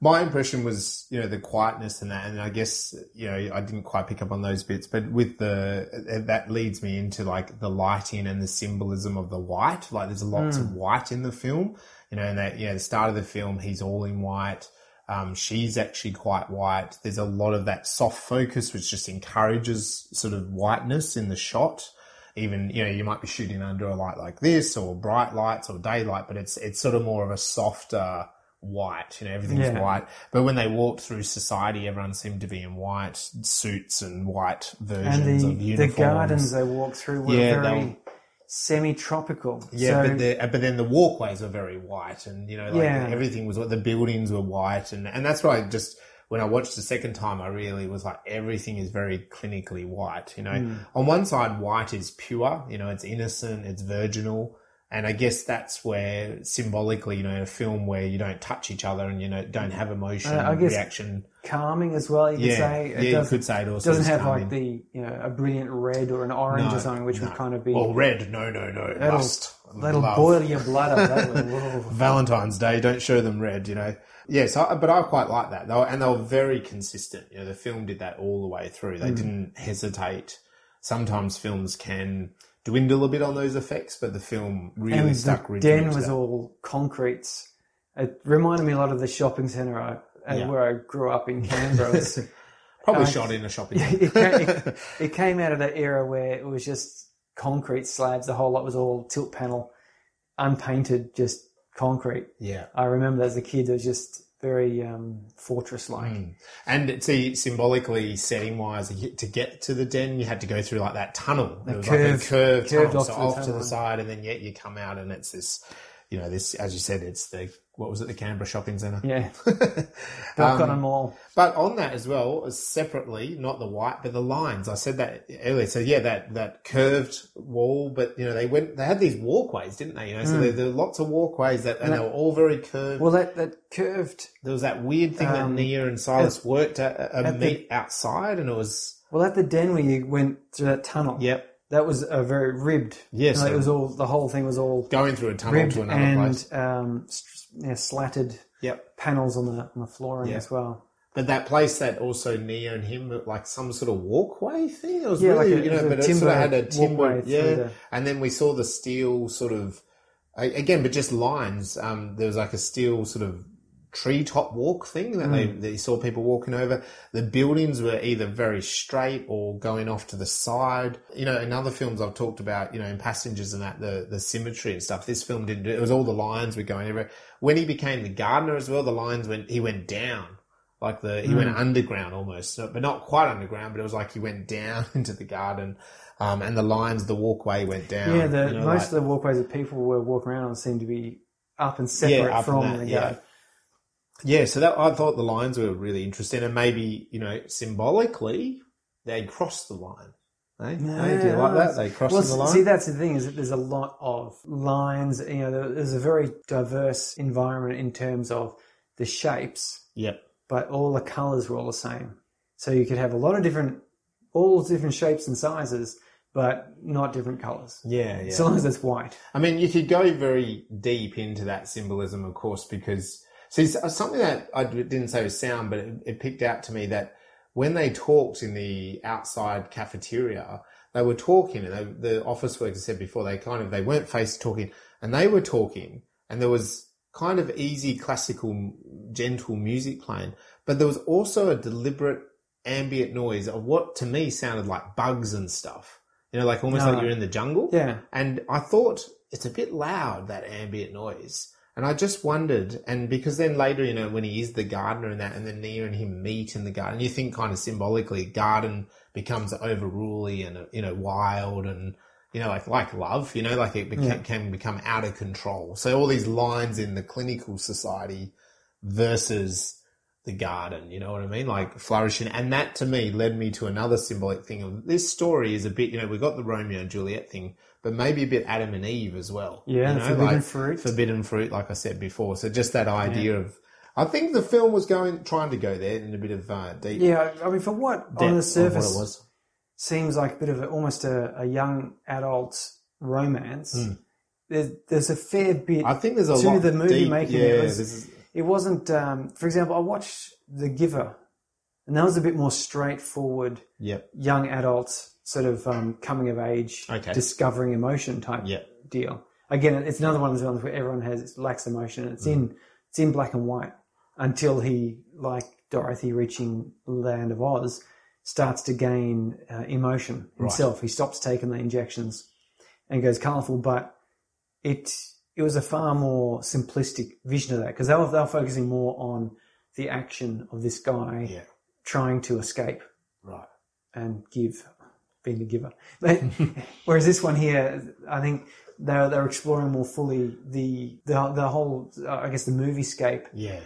My impression was, you know, the quietness and that, and I guess, you know, I didn't quite pick up on those bits, but with the, that leads me into like the lighting and the symbolism of the white. Like there's lots of white in the film, you know, and that, you know, the start of the film, he's all in white. Um, she's actually quite white. There's a lot of that soft focus, which just encourages sort of whiteness in the shot. Even, you know, you might be shooting under a light like this or bright lights or daylight, but it's, it's sort of more of a softer, white. You know, everything's Yeah. white. But when they walked through society, everyone seemed to be in white suits and white and versions of the, the gardens they walked through were Yeah, very semi-tropical. Yeah, so, but the, uh, but then the walkways were very white, and you know, like Yeah. everything was the buildings were white, and and that's why I just when I watched the second time, I really was like everything is very clinically white. You know, Hmm. on one side, white is pure, you know, it's innocent, it's virginal. And I guess that's where symbolically, you know, in a film where you don't touch each other and you know don't have emotion, Uh, I guess reaction. calming as well. You could Yeah, say yeah, it you doesn't, could say it also doesn't have calming. like the you know a brilliant red or an orange No, or something, which no. would kind of be Or red, no, no, no, that'll, lust, that'll love. boil your blood up. Valentine's Day, don't show them red, you know. Yes, I, but I quite like that. They were, and they were very consistent. You know, the film did that all the way through. They didn't hesitate. Sometimes films can dwindle a bit on those effects, but the film really and stuck the den was that. all concretes. It reminded me a lot of the shopping centre I, uh, Yeah. where I grew up in Canberra. Was- Probably uh, shot in a shopping. it, it, it came out of that era where it was just concrete slabs. The whole lot was all tilt panel, unpainted, just concrete. yeah. I remember as a kid, it was just very um, fortress like. Mm. And see, symbolically, setting wise, to get to the den, you had to go through like that tunnel. It was like a curved- curved curved tunnel, off so to the off to the side, and then yet you come out, and it's this, you know, this, as you said, it's the, what was it, the Canberra Shopping Centre? Yeah, Um, Belconnen Mall. But on that as well, separately, not the white, but the lines. I said that earlier. So yeah, that, that curved wall, but you know, they went, they had these walkways, didn't they? You know, so there, there were lots of walkways that, and they were all very curved. Well, that that curved. there was that weird thing that Um, Nia and Silas worked at a, a at the- meet outside and it was, Well, at the den where you went through that tunnel. yep, That was a very ribbed. Yes, Like, it um, was all the whole thing was all going through a tunnel to another and place. um, slatted Yep. panels on the on the flooring Yeah. as well. But that place that also Nia and him, like some sort of walkway thing. It was Yeah, really, like a- you know, but it sort of had a timber, walkway yeah. the- And then we saw the steel sort of, again, but just lines. Um, there was like a steel sort of treetop walk thing that Mm. they, that you saw people walking over. The buildings were either very straight or going off to the side. You know, in other films I've talked about, you know, in Passengers and that, the, the symmetry and stuff. This film didn't do it. was all the lines were going everywhere. When he became the gardener as well, the lines went, he went down. Like the, he went Mm. underground almost, but not quite underground, but it was like he went down into the garden. Um, and the lines, the walkway went down. yeah, the, you know, most like- of the walkways that people were walking around on seemed to be up and separate up from and that, the garden. Yeah, so that I thought the lines were really interesting, and maybe you know symbolically they crossed the line. Eh? Eh, do you like that? They crossed well, the line. See, that's the thing is that there's a lot of lines. You know, there's a very diverse environment in terms of the shapes, yep. but all the colors were all the same. So you could have a lot of different, all different shapes and sizes, but not different colors. Yeah, yeah. So long as it's white. I mean, you could go very deep into that symbolism, of course, because see something that I didn't say was sound, but it, it picked out to me that when they talked in the outside cafeteria, they were talking, and they, the office workers said before they kind of they weren't faced talking, and they were talking, and there was kind of easy classical gentle music playing, but there was also a deliberate ambient noise of what to me sounded like bugs and stuff. You know, like almost Ah. like you're in the jungle. Yeah. And I thought it's a bit loud, that ambient noise. And I just wondered, and because then later, you know, when he is the gardener and that, and then Nia and him meet in the garden, you think kind of symbolically, garden becomes overruly and, you know, wild and, you know, like, like love, you know, like it beca- Yeah. can become out of control. So all these lines in the clinical society versus the garden, you know what I mean? Like flourishing. And that to me led me to another symbolic thing of this story is a bit, you know, we got the Romeo and Juliet thing, but maybe a bit Adam and Eve as well. Yeah, you know, forbidden like fruit. Forbidden fruit, like I said before. So just that idea of, I think the film was going, trying to go there in a bit of uh, deep Yeah, I mean, for what on the surface seems like a bit of a, almost a, a young adult romance, there's, there's a fair bit. I think there's a to lot the movie deep, making. Yeah, it, was, this is, it wasn't, um, for example, I watched The Giver, and that was a bit more straightforward, yep, young adult sort of um, coming of age, Okay. discovering emotion type Yep. deal. Again, it's another one of those ones where everyone has lacks emotion. It's Mm. in it's in black and white until he, like Dorothy reaching Land of Oz, starts to gain uh, emotion himself. He stops taking the injections and goes colourful. But it it was a far more simplistic vision of that because they were, they were focusing more on the action of this guy yeah, trying to escape right. and give being the giver. But, whereas this one here, I think they're they're exploring more fully the the the whole I guess the movie scape Yeah.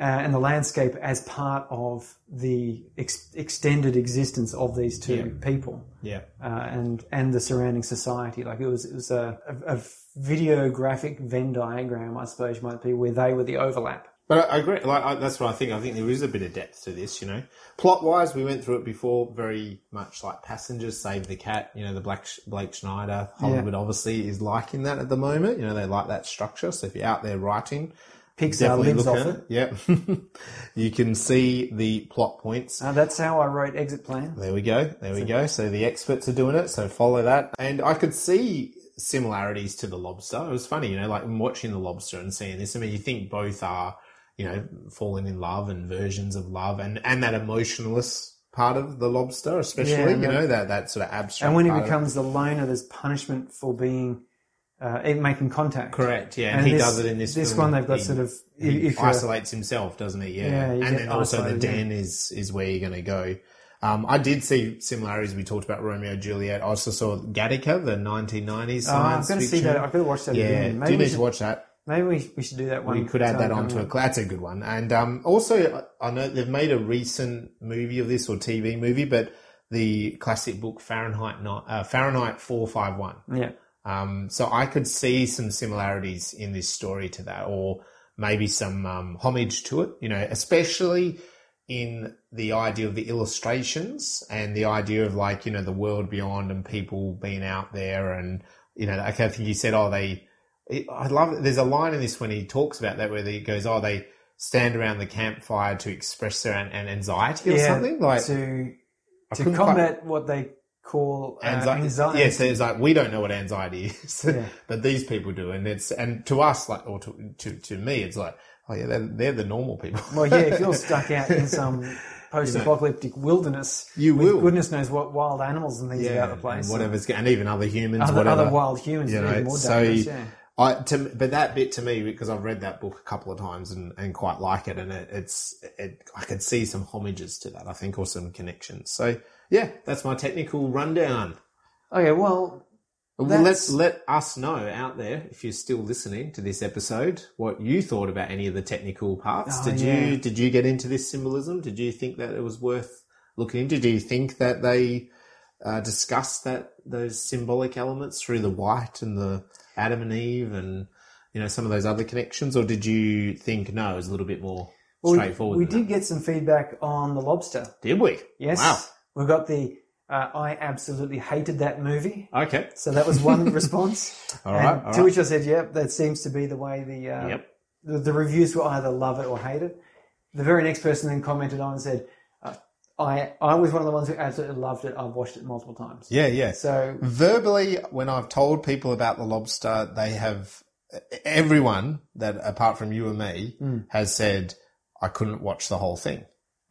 Uh, and the landscape as part of the ex- extended existence of these two Yeah. people Yeah. uh, and and the surrounding society. Like it was it was a, a, a videographic Venn diagram, I suppose you might be, where they were the overlap. But I I agree. Like I, that's what I think. I think there is a bit of depth to this. You know, plot wise, we went through it before. Very much like Passengers, Save the Cat. You know, the Black Blake Snyder. Hollywood obviously is liking that at the moment. You know, they like that structure. So if you're out there writing, Pixar definitely lives look off at it. it. Yep, you can see the plot points. Uh, that's how I wrote Exit Plan. There we go. There we go. So the experts are doing it. So follow that. And I could see similarities to the lobster. It was funny, you know, like watching the lobster and seeing this. I mean, you think both are, you know, falling in love and versions of love and, and that emotionless part of the lobster, especially, Yeah, you know, that, that sort of abstract. And when he becomes the loner, there's punishment for being uh, making contact. Correct, yeah, and, And he this- does it in this. this one they've got He- sort of- he isolates himself, doesn't he? Yeah, Yeah, and then also the isolated, yeah. den is is where you're going to go. Um, I did see similarities. We talked about Romeo and Juliet. I also saw Gattaca, the 1990s Oh, I'm science going to see that. I've got to watch that Yeah, again. do you need should, to watch that? maybe we, we should do that one. We could add that onto a. That's a good one. And um, also, I know they've made a recent movie of this or TV movie, but the classic book Fahrenheit ni- uh, Fahrenheit 451. Yeah. Um, so I could see some similarities in this story to that, or maybe some um, homage to it. You know, especially in the idea of the illustrations and the idea of like you know the world beyond and people being out there, and you know, like I think you said, oh, they. It, I love. it. There's a line in this when he talks about that where he goes, oh, they stand around the campfire to express their an, an anxiety or yeah, something like to to couldn't quite- combat what they call uh, anxiety. anxiety. Yes, it's like we don't know what anxiety is, Yeah. but these people do, and it's and to us, like or to to, to me, it's like oh yeah, they're, they're the normal people. Well, yeah, if you're stuck out in some post-apocalyptic wilderness, You will. goodness knows what wild animals and things yeah, about the place, and whatever's and even other humans, other, whatever. other wild humans, you know, more so dangerous. Yeah. I to but that bit to me because I've read that book a couple of times and, and quite like it, and it, it's it, I could see some homages to that, I think, or some connections. So yeah, that's my technical rundown. Okay, well, Well, That's- let us know out there if you're still listening to this episode what you thought about any of the technical parts. Oh, did yeah. you did you get into this symbolism? Did you think that it was worth looking into? Do you think that they uh, discussed that those symbolic elements through the white and the Adam and Eve and you know some of those other connections, or did you think no, it was a little bit more well, straightforward? We, than did get some feedback on the lobster. Did we? Yes, Wow. We got the. Uh, I absolutely hated that movie. Okay. So that was one response. All right. All to right. which I said, "Yep, that seems to be the way the uh, Yep. the, the reviews were either love it or hate it." The very next person then commented on and said, uh, "I I was one of the ones who absolutely loved it. I've watched it multiple times." Yeah. Yeah. So verbally when i've told people about the lobster they have everyone that apart from you and me has said i couldn't watch the whole thing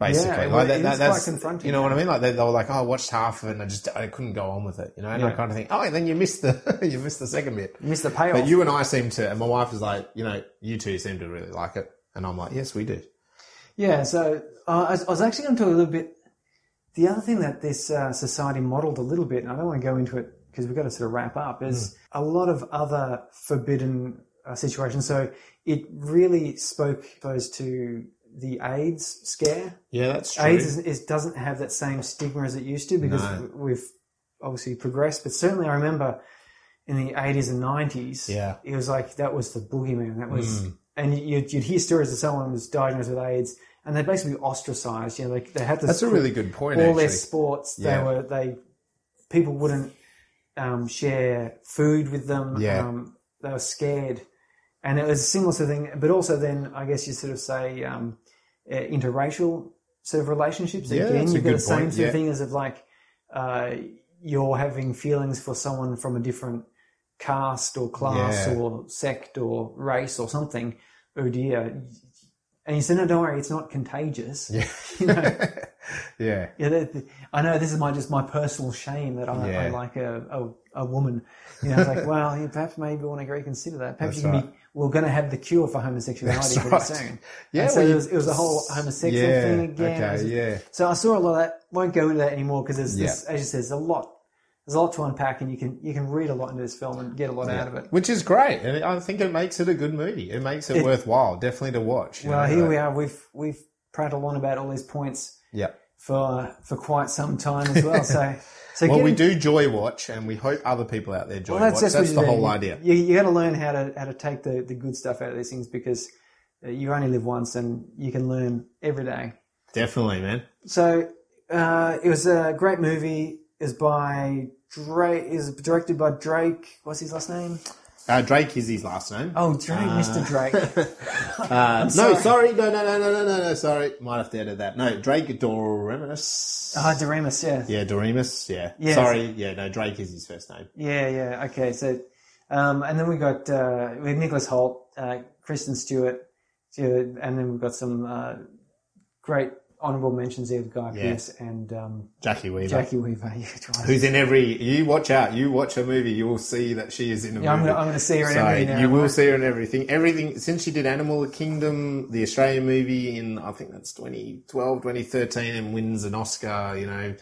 basically. Yeah, like that, that- quite confronting, you know what i mean? Like they, they were like oh i watched half of it and i just i couldn't go on with it you know and i kind of think oh then you missed the you missed the second bit. You missed the payoff. but you and i seem to and my wife is like you know you two seem to really like it. And i'm like yes we do Yeah, so uh, I, was, I was actually going to talk a little bit. The other thing that this uh, society modeled a little bit, and I don't want to go into it because we've got to sort of wrap up, is a lot of other forbidden uh, situations. So it really spoke, I suppose, to the AIDS scare. yeah that's true AIDS is, is, doesn't have that same stigma as it used to because No. we've obviously progressed. But certainly, I remember in the 80s and 90s, Yeah. it was like that was the boogeyman. That was, and you'd, you'd hear stories of someone was diagnosed with AIDS and they'd basically ostracized. You know, like they had to that's a really good point all actually their sports. Yeah. They were they people wouldn't um, share food with them. Yeah. Um, they were scared, and it was a similar sort of thing. But also, then I guess you sort of say um, uh, interracial sort of relationships. Yeah, Again, you've got the same point, sort yeah. of thing as of like uh, you're having feelings for someone from a different caste or class Yeah. or sect or race or something. Oh dear. And he said, "No, don't worry, it's not contagious." Yeah. You know, yeah. yeah, the, the, I know this is my just my personal shame that I, Yeah. like a, a a woman. You know, it's like, well, yeah, perhaps maybe we want to reconsider that. Perhaps That's you can right. be. We're going to have the cure for homosexuality That's pretty right. soon. Yeah, And so well, it was, it was the whole homosexual Yeah, thing again. Okay, was- yeah. So I saw a lot of that. Won't go into that anymore because there's, Yeah. as you said, there's a lot. There's a lot to unpack, and you can you can read a lot into this film and get a lot out of it. Which is great, and I think it makes it a good movie. It makes it, It- worthwhile, definitely to watch. Well, know, here we are. We've we've prattled on about all these points Yeah. for for quite some time as well. So so Well, we do joy watch, and we hope other people out there joy Well, watch. that's, That's, that's, the you do. whole idea. You, you got to learn how to how to take the, the good stuff out of these things because uh, you only live once and you can learn every day. Definitely, man. So uh, it was a great movie. Was by Drake. Is directed by Drake. What's his last name? Uh, Drake is his last name. Oh, Drake, Mr. Drake. Uh, no, sorry. no, no, no, no, no, no, no, sorry. Might have to edit that. No, Drake Doremus. Ah, Doremus, yeah. Yeah, Doremus. Yeah. Yes. Sorry. Yeah, no, Drake is his first name. Yeah, yeah. Okay, so um, and then we got uh, we have Nicholas Hoult, uh, Kristen Stewart, Stewart, and then we've got some uh, great honourable mentions there with Guy Yeah. Pearce and um, Jacki Weaver. Jacki Weaver. Who's in every? You watch out. You watch a movie, you will see that she is in a Yeah, movie. I'm gonna see her in So everything now. you will see her in everything. Everything since she did Animal Kingdom, the Australian movie in I think that's 2012, 2013, and wins an Oscar. You know,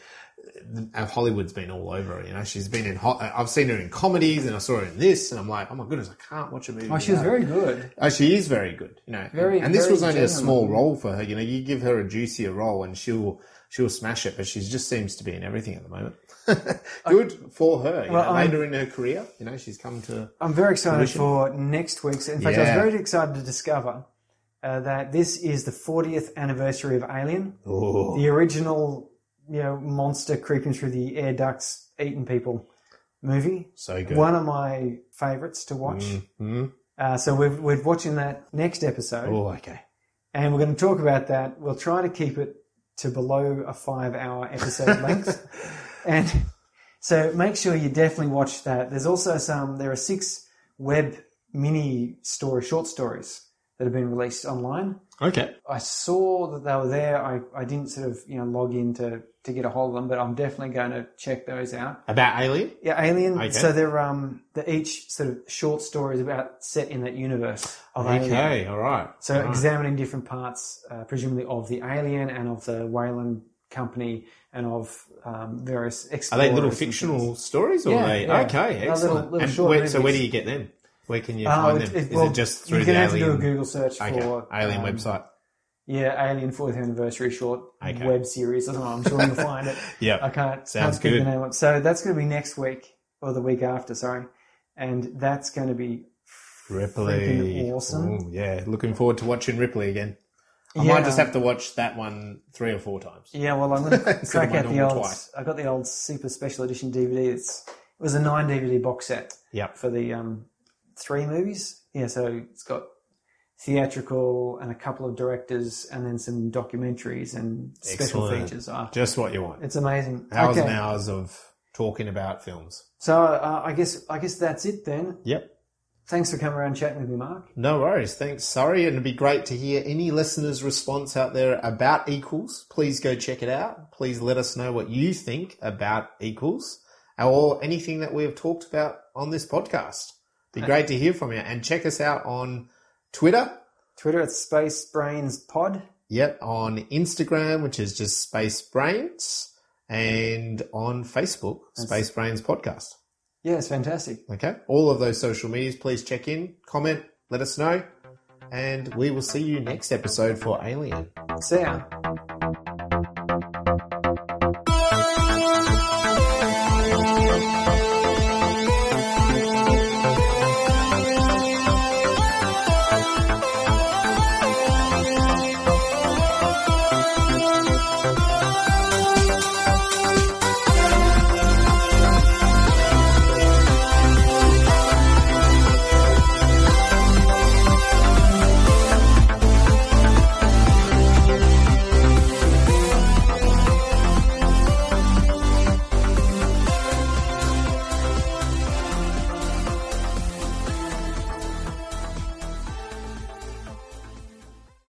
Hollywood's been all over her. You know, she's been in. ho- I've seen her in comedies, and I saw her in this, and I'm like, oh my goodness, I can't watch a movie. Oh, she was without very good. Oh, she is very good. You know, Very- and this very was only a genuine. small role for her. You know, you give her a juicier role, and she'll she'll smash it. But she just seems to be in everything at the moment. good for her. You Well, know, later in her career, you know, she's come to. I'm very excited for next week's. In fact, I was Yeah. very excited to discover uh, that this is the 40th anniversary of Alien, Oh, the original, you know, monster creeping through the air ducts, eating people movie. so good. One of my favourites to watch. Mhm. Uh, so we're, we're watching that next episode, Oh, okay. and we're going to talk about that. We'll try to keep it to below a five-hour episode length, and so make sure you definitely watch that. There's also some. There are six web mini story, short stories that have been released online. Okay. I saw that they were there. I, I didn't sort of you know log in to, to get a hold of them, but I'm definitely going to check those out. About Alien? Yeah, Alien. Okay. So they're um they're each sort of short stories about set in that universe of Alien. Okay, all right. So All right. examining different parts, uh, presumably of the Alien and of the Weyland Company and of um, various Are they little fictional things. stories or Yeah, are they? yeah. Okay, excellent. little- little and short where, so where do you get them? Where can you Oh, find it- them? it- Is well, it just through you the can have to do a Google search okay. for Alien um, website. Yeah, Alien 40th anniversary short Okay. web series. I don't know. I'm sure you'll find it. Yeah. I can't. Sounds can't good. The name. So that's going to be next week or the week after. Sorry, and that's going to be Ripley. awesome. Ooh, yeah, looking forward to watching Ripley again. I Yeah. might just have to watch that one three or four times. Yeah, well, I'm going to crack out the old. twice. I got the old super special edition DVD. It's it was a nine DVD box set Yep. for the um, three movies. Yeah, so it's got theatrical and a couple of directors, and then some documentaries and special Excellent. features. Ah, Just what you want. it's amazing. Hours and hours of talking about films. So uh, I guess I guess that's it then. Yep. Thanks for coming around and chatting with me, Mark. No worries. Thanks. Sorry. And it'd be great to hear any listeners' response out there about Equals. Please go check it out. Please let us know what you think about Equals or anything that we have talked about on this podcast. Be great to hear from you. And check us out on Twitter. Twitter at Space Brains Pod. Yep. On Instagram, which is just Space Brains. And on Facebook, Space Brains Podcast. Yeah, it's fantastic. Okay. All of those social medias, please check in, comment, let us know. And we will see you next episode for Alien. See ya.